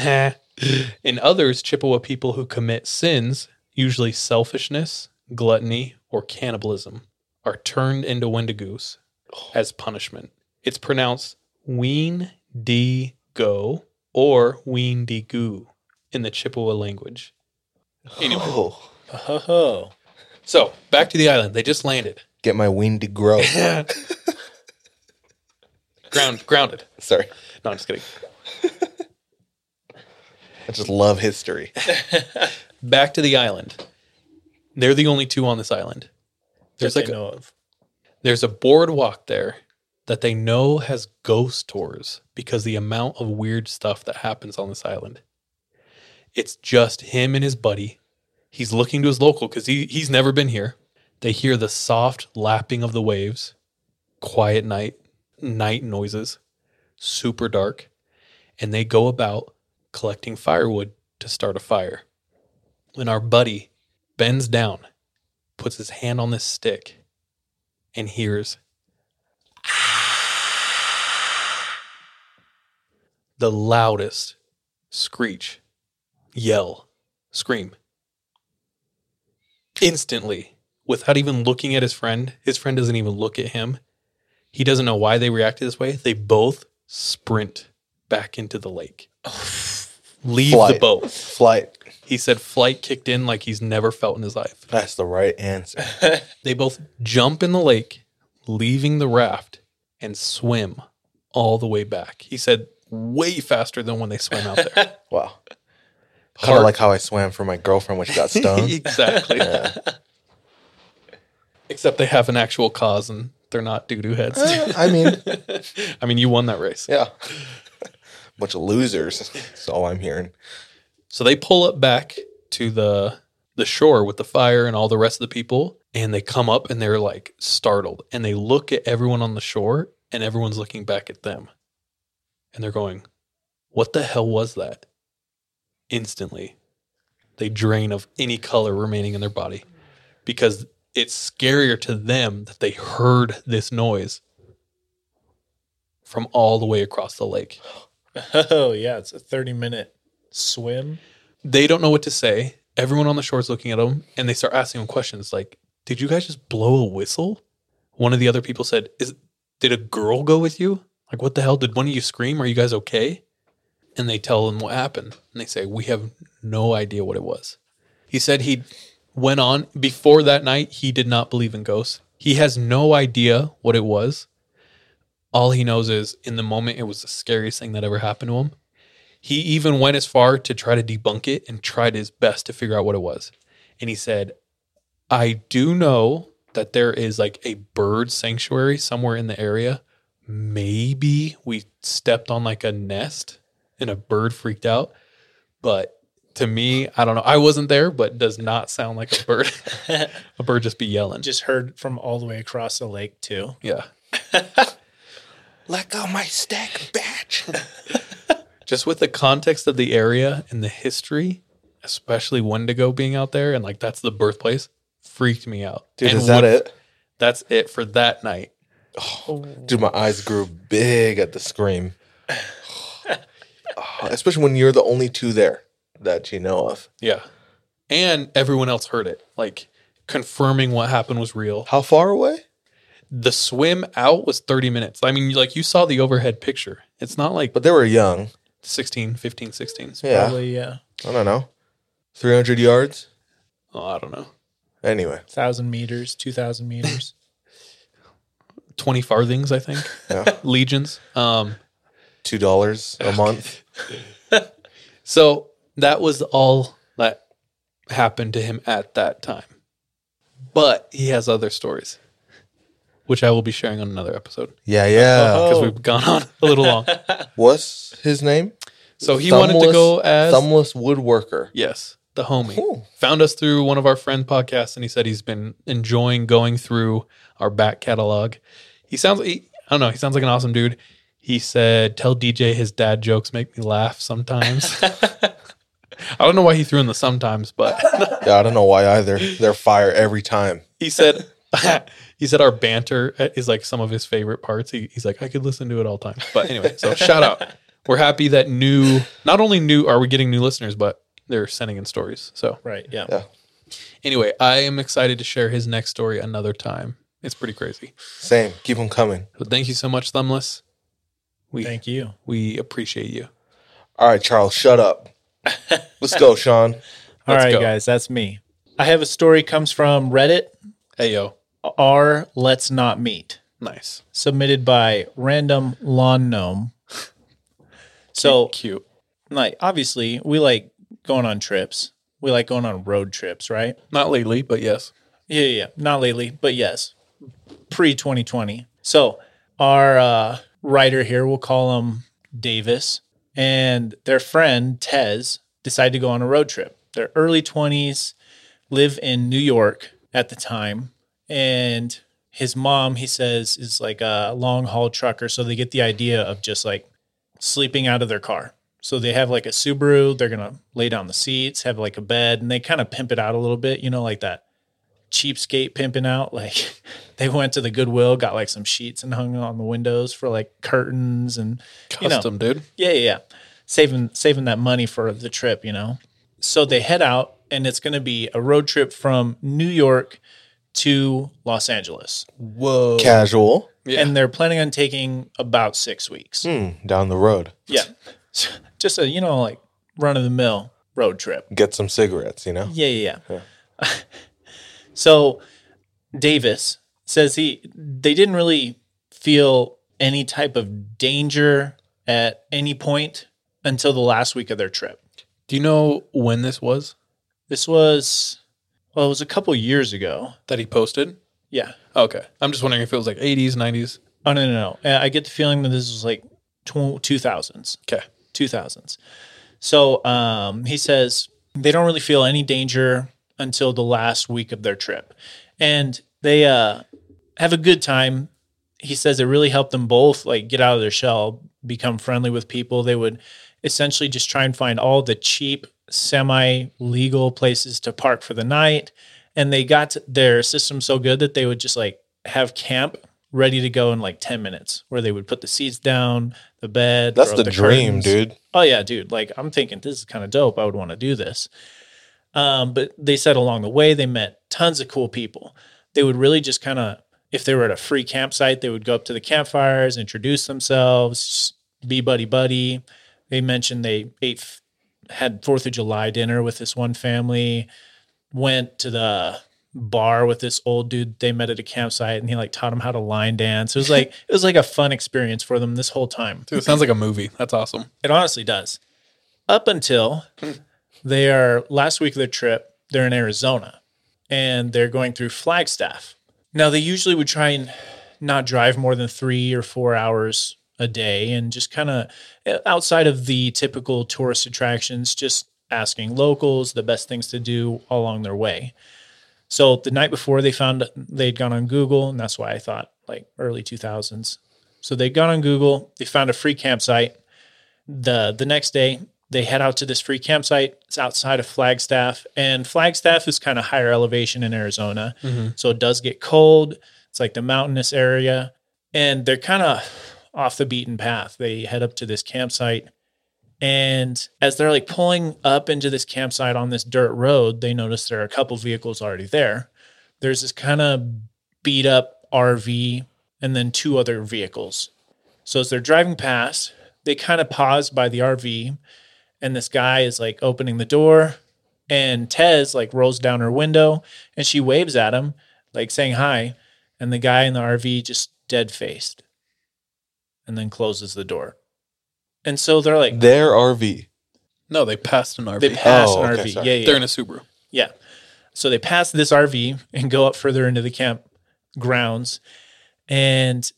in others, Chippewa people who commit sins, usually selfishness, gluttony, or cannibalism. are turned into Wendigos as punishment. It's pronounced Ween di Go or Ween di Goo in the Chippewa language. Anyway, Oh, Oh, so back to the island. They just landed. Get my wing to grow. Ground grounded. Sorry. No, I'm just kidding. I just love history. Back to the island. They're the only two on this island. There's There's like I a, know of. there's a boardwalk there that they know has ghost tours because the amount of weird stuff that happens on this island. It's just him and his buddy. He's looking to his local because he, he's never been here. They hear the soft lapping of the waves, quiet night, night noises, super dark, and they go about collecting firewood to start a fire. When our buddy bends down, puts his hand on this stick, and hears ah! the loudest screech, yell, scream. Instantly, without even looking at his friend, his friend doesn't even look at him. He doesn't know why they reacted this way. They both sprint back into the lake. Leave the boat. Flight. He said flight kicked in like he's never felt in his life. That's the right answer. They both jump in the lake, leaving the raft, and swim all the way back. He said way faster than when they swam out there. Wow. Kind of like how I swam for my girlfriend when she got stoned. exactly. Except they have an actual cause and they're not doo doo heads. Uh, I mean, I mean, you won that race. yeah. Bunch of losers. That's all I'm hearing. So they pull up back to the the shore with the fire and all the rest of the people, and they come up and they're like startled, and they look at everyone on the shore, and everyone's looking back at them, and they're going, "What the hell was that?" Instantly, they drain of any color remaining in their body because it's scarier to them that they heard this noise from all the way across the lake. Oh yeah, it's a thirty minute swim. they don't know what to say. Everyone on the shore is looking at them and they start asking them questions like, Did you guys just blow a whistle? One of the other people said, Is did a girl go with you? Like what the hell? Did one of you scream? Are you guys okay? And they tell them what happened. And they say, We have no idea what it was. He said he went on before that night, he did not believe in ghosts. He has no idea what it was. All he knows is in the moment it was the scariest thing that ever happened to him. He even went as far to try to debunk it and tried his best to figure out what it was. And he said, I do know that there is like a bird sanctuary somewhere in the area. Maybe we stepped on like a nest and a bird freaked out. But to me, I don't know. I wasn't there, but does not sound like a bird. a bird just be yelling. Just heard from all the way across the lake too. yeah. Let go my stack, bitch. just with the context of the area and the history, especially Wendigo being out there and like that's the birthplace, freaked me out. Dude, And is that what- it? That's it for that night. Dude, my eyes grew big at the scream. Oh, especially when you're the only two there that you know of. Yeah. And everyone else heard it. Like confirming what happened was real. How far away? The swim out was 30 minutes. I mean, like you saw the overhead picture. It's not like But they were young. 16, 15, 16. Yeah. Probably yeah, I don't know. 300 yards? Oh, I don't know. Anyway. thousand meters, two thousand meters. 20 farthings, I think. Yeah. Legions. Um, $2 a month. So that was all that happened to him at that time. But he has other stories, which I will be sharing on another episode Yeah, yeah. Uh, because we've gone on a little long. What's his name? So he wanted to go as Thumbless Woodworker. yes, the homie. Cool. Found us through one of our friend podcasts, and he said he's been enjoying going through our back catalog. He sounds, he, I don't know, he sounds like an awesome dude. He said, "Tell DJ his dad jokes make me laugh sometimes." I don't know why he threw in the sometimes, but Yeah, I don't know why either. They're fire every time. he said he said our banter is like some of his favorite parts. He, he's like, I could listen to it all time. But anyway, so shout out. We're happy that new, not only new are we getting new listeners, but they're sending in stories. So right. Yeah. Yeah. anyway, I am excited to share his next story another time It's pretty crazy. Same. Keep them coming. So thank you so much, Thumbless. We Thank you. we appreciate you. All right, Charles, shut up. Let's go, Sean. All Let's right, go. guys, that's me. I have a story comes from Reddit Hey yo, r let's not meet nice. submitted by random lawn gnome. So cute. like obviously we like going on trips. We like going on road trips, right? Not lately, but yes. Yeah, yeah, yeah. Not lately, but yes. Pre 2020. So our uh, writer here, we'll call him Davis, and their friend Tez decided to go on a road trip. They're early 20s, live in New York at the time, and his mom, he says, is like a long haul trucker. So they get the idea of just like sleeping out of their car. So they have like a Subaru, they're going to lay down the seats, have like a bed, and they kind of pimp it out a little bit, you know, like that cheapskate pimping out. Like they went to the Goodwill, got like some sheets and hung on the windows for like curtains and you know, Custom, dude. yeah, yeah, yeah. Saving saving that money for the trip, you know. So they head out and it's going to be a road trip from New York to Los Angeles. Whoa. Casual. Yeah. And they're planning on taking about 6 weeks. Hmm, down the road. Yeah. Just a, you know, like run of the mill road trip. Get some cigarettes, you know? Yeah, yeah, yeah. so Davis says he they didn't really feel any type of danger at any point until the last week of their trip. Do you know when this was This was well, it was a couple years ago. that he posted? Yeah. Okay. I'm just wondering if it was like 80s, 90s. Oh no, no, no. Uh, I get the feeling that this was like two thousands. Okay. two thousands. So um, he says they don't really feel any danger until the last week of their trip, and they uh, have a good time. He says it really helped them both like get out of their shell, become friendly with people. They would essentially just try and find all the cheap, semi-legal places to park for the night, and they got their system so good that they would just like have camp ready to go in like 10 minutes where they would put the seats down the bed That's throw the dream, curtains. dude. oh yeah dude like i'm thinking this is kind of dope i would want to do this um, but they said along the way they met tons of cool people they would really just kind of if they were at a free campsite they would go up to the campfires introduce themselves be buddy buddy they mentioned they ate had fourth of july dinner with this one family went to the bar with this old dude they met at a campsite and he like taught them how to line dance. It was like it was like a fun experience for them this whole time. Dude, it sounds like a movie. That's awesome. It honestly does. Up until they are last week of their trip, they're in Arizona and they're going through Flagstaff. Now they usually would try and not drive more than three or four hours a day and just kind of eh, outside of the typical tourist attractions, just asking locals the best things to do along their way. So the night before they found they'd gone on Google, and that's why I thought like early 2000s. So they'd gone on Google, they found a free campsite. The the next day they head out to this free campsite. It's outside of Flagstaff, and Flagstaff is kind of higher elevation in Arizona, mm-hmm. so it does get cold. It's like the mountainous area, and they're kind of off the beaten path. They head up to this campsite, and as they're like pulling up into this campsite on this dirt road, they notice there are a couple vehicles already there. There's this kind of beat up RV and then two other vehicles. So as they're driving past, they kind of pause by the RV, and this guy is like opening the door, and Tez like rolls down her window and she waves at him, like saying hi, and the guy in the RV just dead faced, and then closes the door. And so they're like, Their RV. No, they passed an RV. they passed Oh, an okay, RV. sorry. Yeah, yeah. They're in a Subaru. Yeah. So they pass this RV and go up further into the camp grounds. And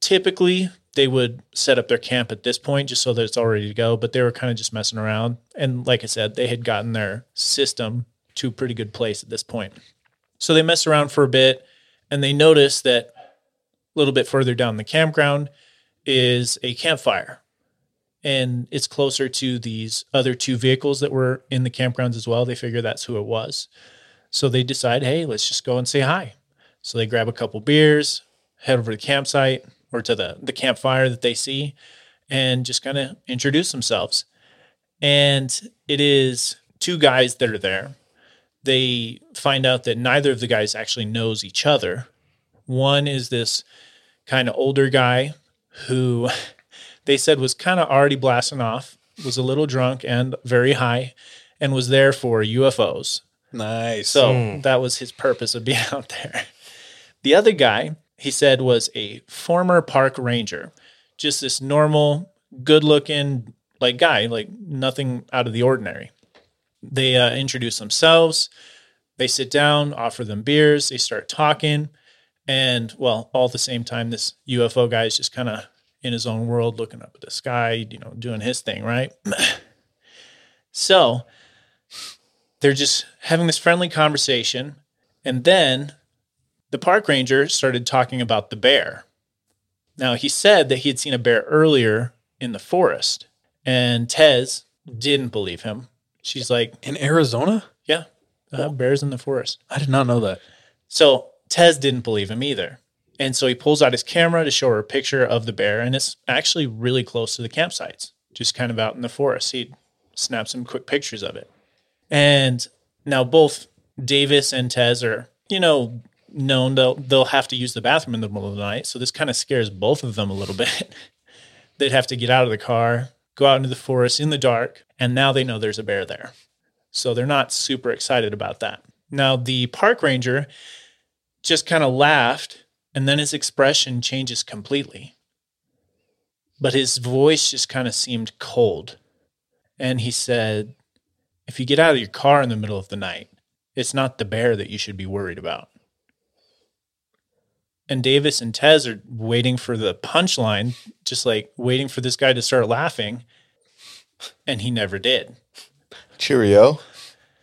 typically they would set up their camp at this point just so that it's all ready to go. But they were kind of just messing around. And like I said, they had gotten their system to a pretty good place at this point. So they mess around for a bit and they notice that a little bit further down the campground is a campfire. And it's closer to these other two vehicles that were in the campgrounds as well. They figure that's who it was. So they decide, hey, let's just go and say hi. So they grab a couple beers, head over to the campsite or to the, the campfire that they see, and just kind of introduce themselves. And it is two guys that are there. They find out that neither of the guys actually knows each other, One is this kind of older guy who they said was kind of already blasting off, was a little drunk and very high, and was there for UFOs. Nice. So hmm. that was his purpose of being out there. The other guy, he said, was a former park ranger, just this normal, good looking like guy, like nothing out of the ordinary. They uh, introduce themselves. They sit down, offer them beers. They start talking. And well, all at the same time, this UFO guy is just kind of in his own world, looking up at the sky, you know, doing his thing, right? so they're just having this friendly conversation. And then the park ranger started talking about the bear. Now, he said that he had seen a bear earlier in the forest, and Tez didn't believe him. She's like, In Arizona? Yeah, uh, bears in the forest. I did not know that. So Tez didn't believe him either. And so he pulls out his camera to show her a picture of the bear, and it's actually really close to the campsites, just kind of out in the forest. He snaps some quick pictures of it. And now both Davis and Tez are, you know, known they'll they'll have to use the bathroom in the middle of the night. So this kind of scares both of them a little bit. They'd have to get out of the car, go out into the forest in the dark, and now they know there's a bear there. So they're not super excited about that. Now the park ranger just kind of laughed and then his expression changes completely. But his voice just kind of seemed cold. And he said, If you get out of your car in the middle of the night, it's not the bear that you should be worried about. And Davis and Tez are waiting for the punchline, just like waiting for this guy to start laughing. And he never did. Cheerio.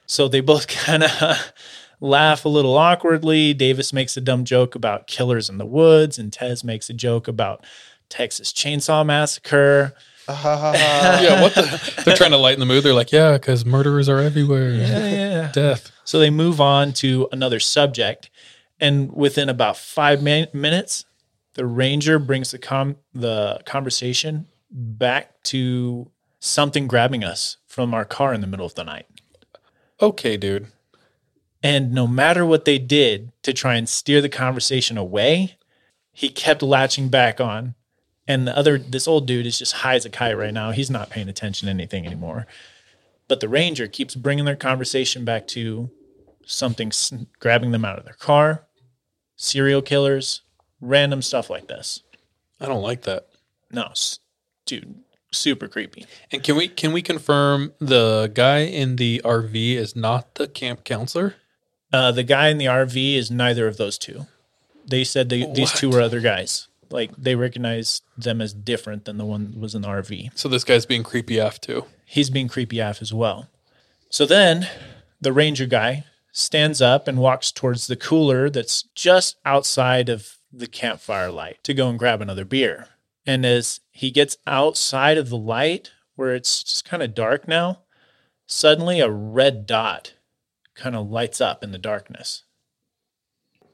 So they both kind of laugh a little awkwardly. Davis makes a dumb joke about killers in the woods, and Tez makes a joke about Texas Chainsaw Massacre. yeah, what the? They're trying to lighten the mood. They're like, yeah, because murderers are everywhere. Yeah, yeah. Death. So they move on to another subject, and within about five min- minutes, the ranger brings the com- the conversation back to something grabbing us from our car in the middle of the night. Okay, dude. And no matter what they did to try and steer the conversation away, he kept latching back on. And the other, this old dude is just high as a kite right now. He's not paying attention to anything anymore. But the ranger keeps bringing their conversation back to something grabbing them out of their car, serial killers, random stuff like this. I don't like that. No, s- dude, super creepy. And can we can we confirm the guy in the RV is not the camp counselor? Uh, the guy in the RV is neither of those two. They said they, these two were other guys. Like they recognize them as different than the one that was in the RV. So this guy's being creepy af too. He's being creepy af as well. So then the ranger guy stands up and walks towards the cooler that's just outside of the campfire light to go and grab another beer. And as he gets outside of the light, where it's just kind of dark now, suddenly a red dot kind of lights up in the darkness.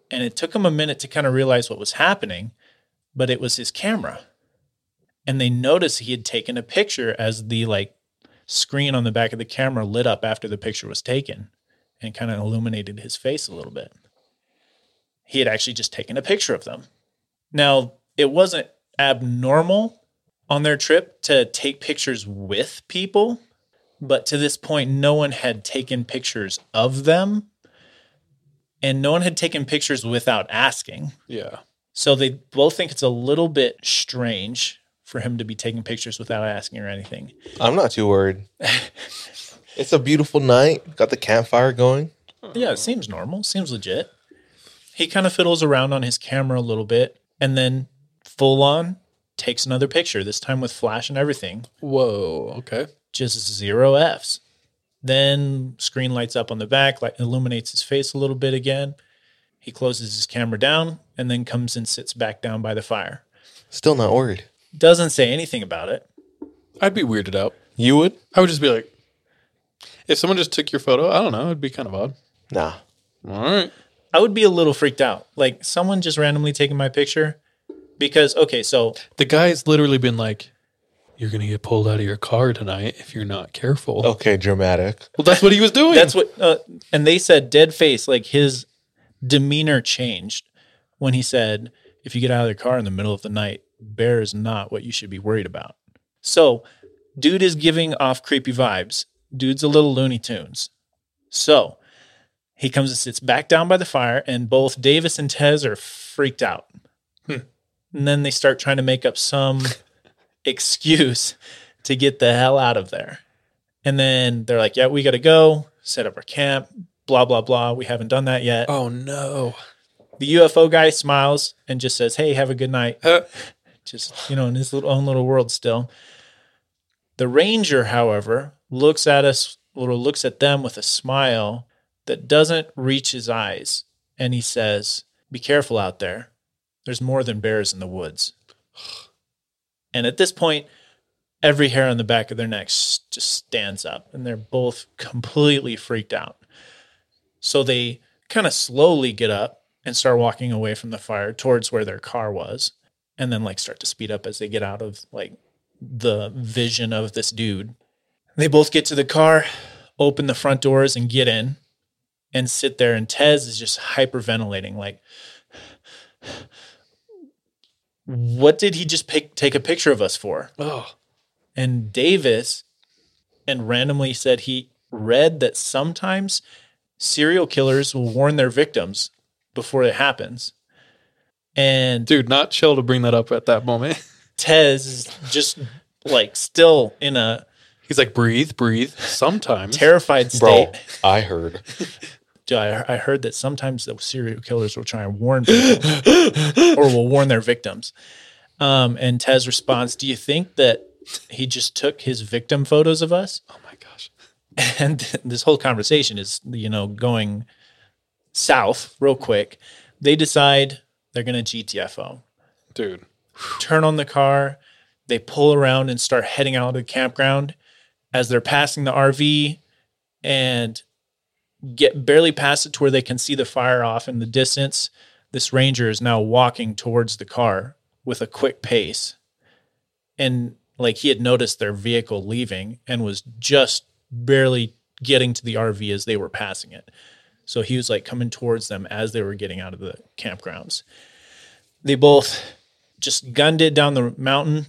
And it took him a minute to kind of realize what was happening, but it was his camera. And they noticed he had taken a picture as the like screen on the back of the camera lit up after the picture was taken and kind of illuminated his face a little bit. He had actually just taken a picture of them. Now, it wasn't abnormal on their trip to take pictures with people, but to this point, no one had taken pictures of them and no one had taken pictures without asking. Yeah. So they both think it's a little bit strange for him to be taking pictures without asking or anything. I'm not too worried. it's a beautiful night. Got the campfire going. Yeah, it seems normal, seems legit. He kind of fiddles around on his camera a little bit and then full on takes another picture, this time with flash and everything. Whoa. Okay. Just zero Fs. Then screen lights up on the back, like illuminates his face a little bit again. He closes his camera down and then comes and sits back down by the fire. Still not worried. Doesn't say anything about it. I'd be weirded out. You would? I would just be like, if someone just took your photo, I don't know, it'd be kind of odd. Nah. All right. I would be a little freaked out. Like someone just randomly taking my picture because okay, so The guy's literally been like, you're going to get pulled out of your car tonight if you're not careful. Okay, dramatic. Well, that's what he was doing. that's what uh, and they said dead face like his demeanor changed when he said, if you get out of the car in the middle of the night, bear is not what you should be worried about. So, dude is giving off creepy vibes. Dude's a little Looney Tunes. So, he comes and sits back down by the fire, and both Davis and Tez are freaked out. Hmm. And then they start trying to make up some excuse to get the hell out of there. And then they're like, yeah, we got to go, set up our camp, blah, blah, blah. We haven't done that yet. Oh no. The UFO guy smiles and just says, hey, have a good night. Uh, Just, you know, in his little, own little world still. The ranger, however, looks at us or looks at them with a smile that doesn't reach his eyes. And he says, be careful out there. There's more than bears in the woods. And at this point, every hair on the back of their necks just stands up and they're both completely freaked out. So they kind of slowly get up and start walking away from the fire towards where their car was and then like start to speed up as they get out of like the vision of this dude. They both get to the car, open the front doors and get in and sit there and Tez is just hyperventilating like what did he just pick, take a picture of us for? oh. And Davis and randomly said he read that sometimes serial killers will warn their victims before it happens. And Dude, not chill to bring that up at that moment. Tez is just like still in a He's like, breathe, breathe. Sometimes. terrified Bro, state. I heard. Dude, I, I heard that sometimes the serial killers will try and warn people or will warn their victims. Um, and Tez responds, Do you think that he just took his victim photos of us? oh my gosh. and this whole conversation is you know going south real quick they decide they're going to gtfo Dude. Turn on the car they pull around and start heading out of the campground as they're passing the rv and get barely past it to where they can see the fire off in the distance this ranger is now walking towards the car with a quick pace and like he had noticed their vehicle leaving and was just barely getting to the RV as they were passing it. So he was like coming towards them as they were getting out of the campgrounds. They both just gunned it down the mountain,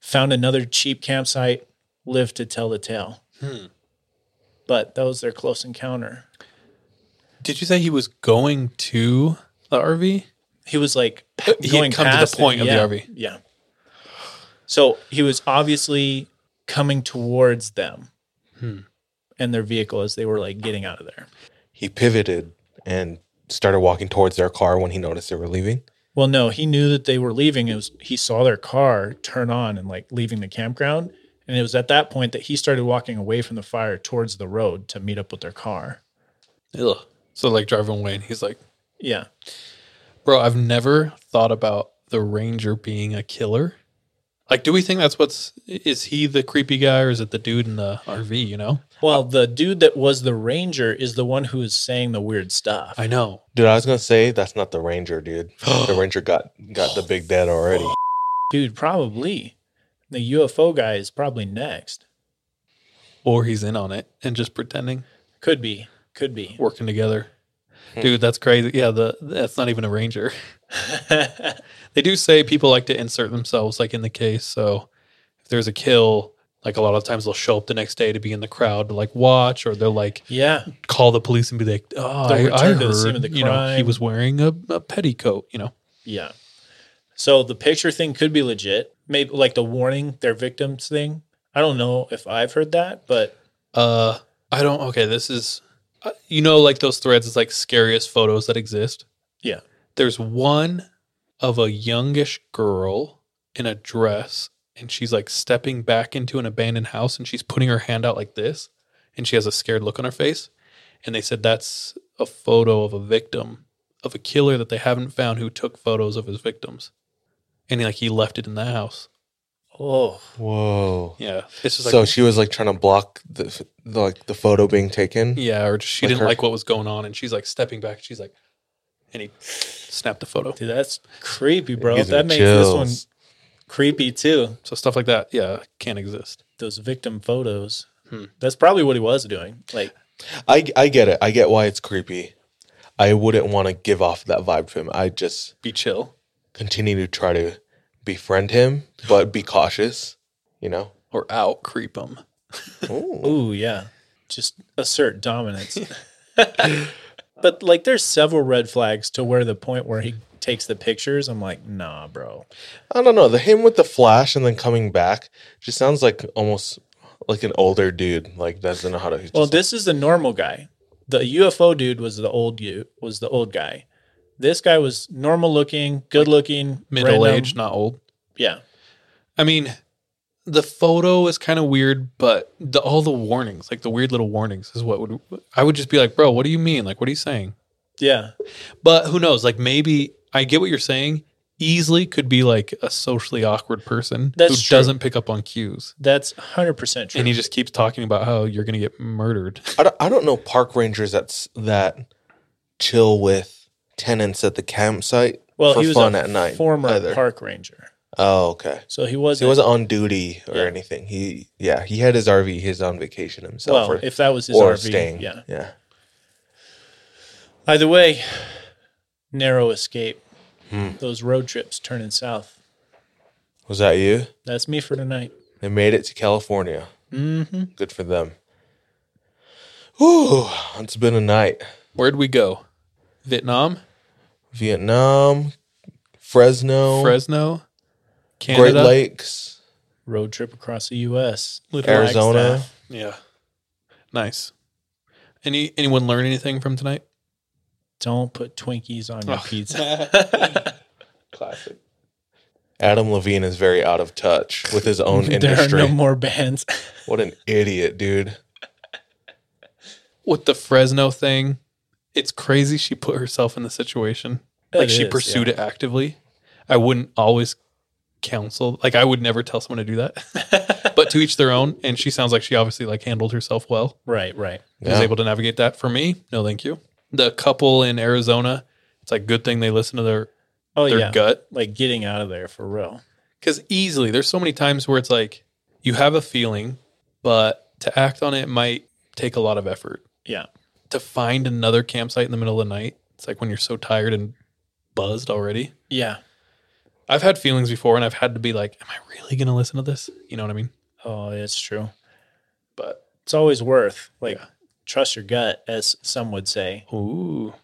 found another cheap campsite, lived to tell the tale. But that was their close encounter. Did you say he was going to the RV? He was like He had come to the past it. point of the RV. Yeah. So he was obviously coming towards them Hmm. and their vehicle as they were like getting out of there. He pivoted and started walking towards their car when he noticed they were leaving. Well, no, he knew that they were leaving. It was he saw their car turn on and like leaving the campground, and it was at that point that he started walking away from the fire towards the road to meet up with their car. Ugh. So like driving away and he's like, Yeah, Bro, I've never thought about the ranger being a killer. Like, do we think that's what's is he the creepy guy or is it the dude in the RV, you know? Well, the dude that was the ranger is the one who is saying the weird stuff. I know. Dude, I was gonna say that's not the ranger, dude. the ranger got got the big dead already. Dude, probably. The UFO guy is probably next. Or he's in on it and just pretending, Could be. Could be. working together. Dude, that's crazy. Yeah, the that's not even a ranger. they do say people like to insert themselves like in the case. So if there's a kill, like a lot of times they'll show up the next day to be in the crowd to like watch, or they'll like Yeah. call the police and be like, "Oh, They'll I, I return to the scene heard, you know, he was wearing a, a petticoat." You know, Yeah. So the picture thing could be legit. Maybe like the warning their victims thing. I don't know if I've heard that, but uh, I don't. Okay, this is, uh, you know, like those threads. It's like scariest photos that exist. yeah. There's one of a youngish girl in a dress, and she's like stepping back into an abandoned house, and she's putting her hand out like this, and she has a scared look on her face. And they said that's a photo of a victim of a killer that they haven't found who took photos of his victims, and he, like he left it in the house. Oh, Whoa. Yeah, it's just like so she was like trying to block the, the like the photo being taken. Yeah, or just she Like didn't her- like what was going on, and she's like stepping back. She's like, and he snapped the photo. dude, that's creepy, bro. That makes this one creepy too. So stuff like that, yeah, can't exist. Those victim photos. Hmm. That's probably what he was doing. Like, I I get it. I get why it's creepy. I wouldn't want to give off that vibe to him. I just Be chill. continue to try to befriend him, but be cautious. You know. Or out creep him. Ooh, yeah. Just assert dominance. but like there's several red flags to where the point where he takes the pictures, I'm like, nah, bro. I don't know. The him with the flash and then coming back just sounds like almost like an older dude. Like doesn't know how to. Well, just this is the normal guy. The UFO dude was the old you was the old guy. This guy was normal looking, good looking, Middle random- aged, not old. Yeah. I mean, the photo is kind of weird, but the, all the warnings, like the weird little warnings, is what would I would just be like, bro, what do you mean? Like, what are you saying? Yeah. But who knows? Like, maybe I get what you're saying. Easily could be like a socially awkward person That's who true. doesn't pick up on cues, That's 100% true. and he just keeps talking about how you're gonna get murdered. I don't, I don't know park rangers that's that chill with tenants at the campsite well, for he was fun a at night. former either. park ranger. Oh, okay. So he wasn't He wasn't on duty or Yeah. anything. He yeah, he had his RV. He's on vacation himself. well, or, if that was his or RV. staying. Yeah. yeah. Either way, narrow escape. Hmm. Those road trips turning south. Was that you? That's me for tonight. They made it to California. Mm-hmm. Good for them. Whew, it's been a night. Where'd we go? Vietnam, Vietnam, Fresno, Fresno, Great Canada, Lakes, Road trip across the U.S. Little Arizona. Flagstaff. Yeah, nice. Any anyone learn anything from tonight? Don't put Twinkies on your Oh. pizza. Classic. Adam Levine is very out of touch with his own there are industry. no more bands. what an idiot, dude. With the Fresno thing, it's crazy. She put herself in the situation. It like she is, pursued yeah. it actively. I wouldn't always counsel. Like I would never tell someone to do that. but to each their own. And she sounds like she obviously like handled herself well. right, right. was Yeah. able to navigate that. For me, no, thank you. The couple in Arizona, it's like good thing they listen to their Oh their yeah, gut like getting out of there for real. because easily there's so many times where it's like you have a feeling, but to act on it might take a lot of effort. Yeah, To find another campsite in the middle of the night, it's like when you're so tired and buzzed already. yeah. I've had feelings before, and I've had to be like, "Am I really going to listen to this?" You know what I mean? Oh, it's true. But It's always worth like Yeah. trust your gut, as some would say. Ooh.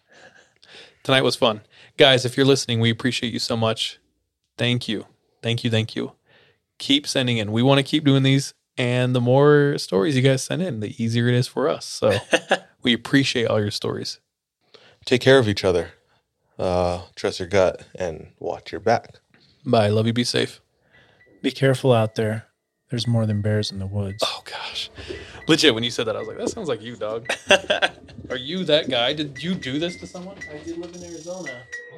Tonight was fun. Guys, if you're listening, we appreciate you so much. Thank you. Thank you. Thank you. Keep sending in. We want to keep doing these. And the more stories you guys send in, the easier it is for us. So we appreciate all your stories. Take care of each other. Uh, trust your gut and watch your back. Bye. Love you. Be safe. Be careful out there. There's more than bears in the woods. Oh, gosh. Legit, when you said that, I was like, that sounds like you, dog. Are you that guy? Did you do this to someone? I did live in Arizona. Oh,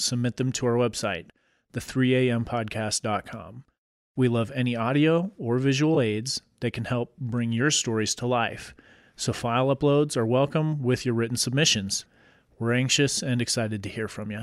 submit them to our website, the3ampodcast.com. We love any audio or visual aids that can help bring your stories to life. So file uploads are welcome with your written submissions. We're anxious and excited to hear from you.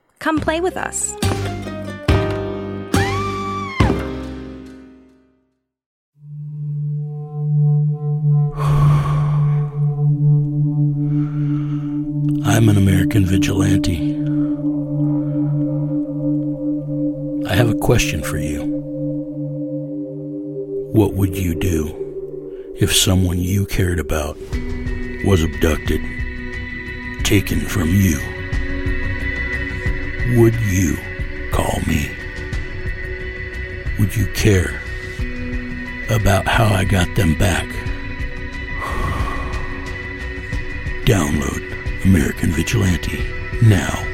Come play with us. I'm an American vigilante. I have a question for you. What would you do if someone you cared about was abducted, taken from you? Would you call me? Would you care about how I got them back? Download American Vigilante now.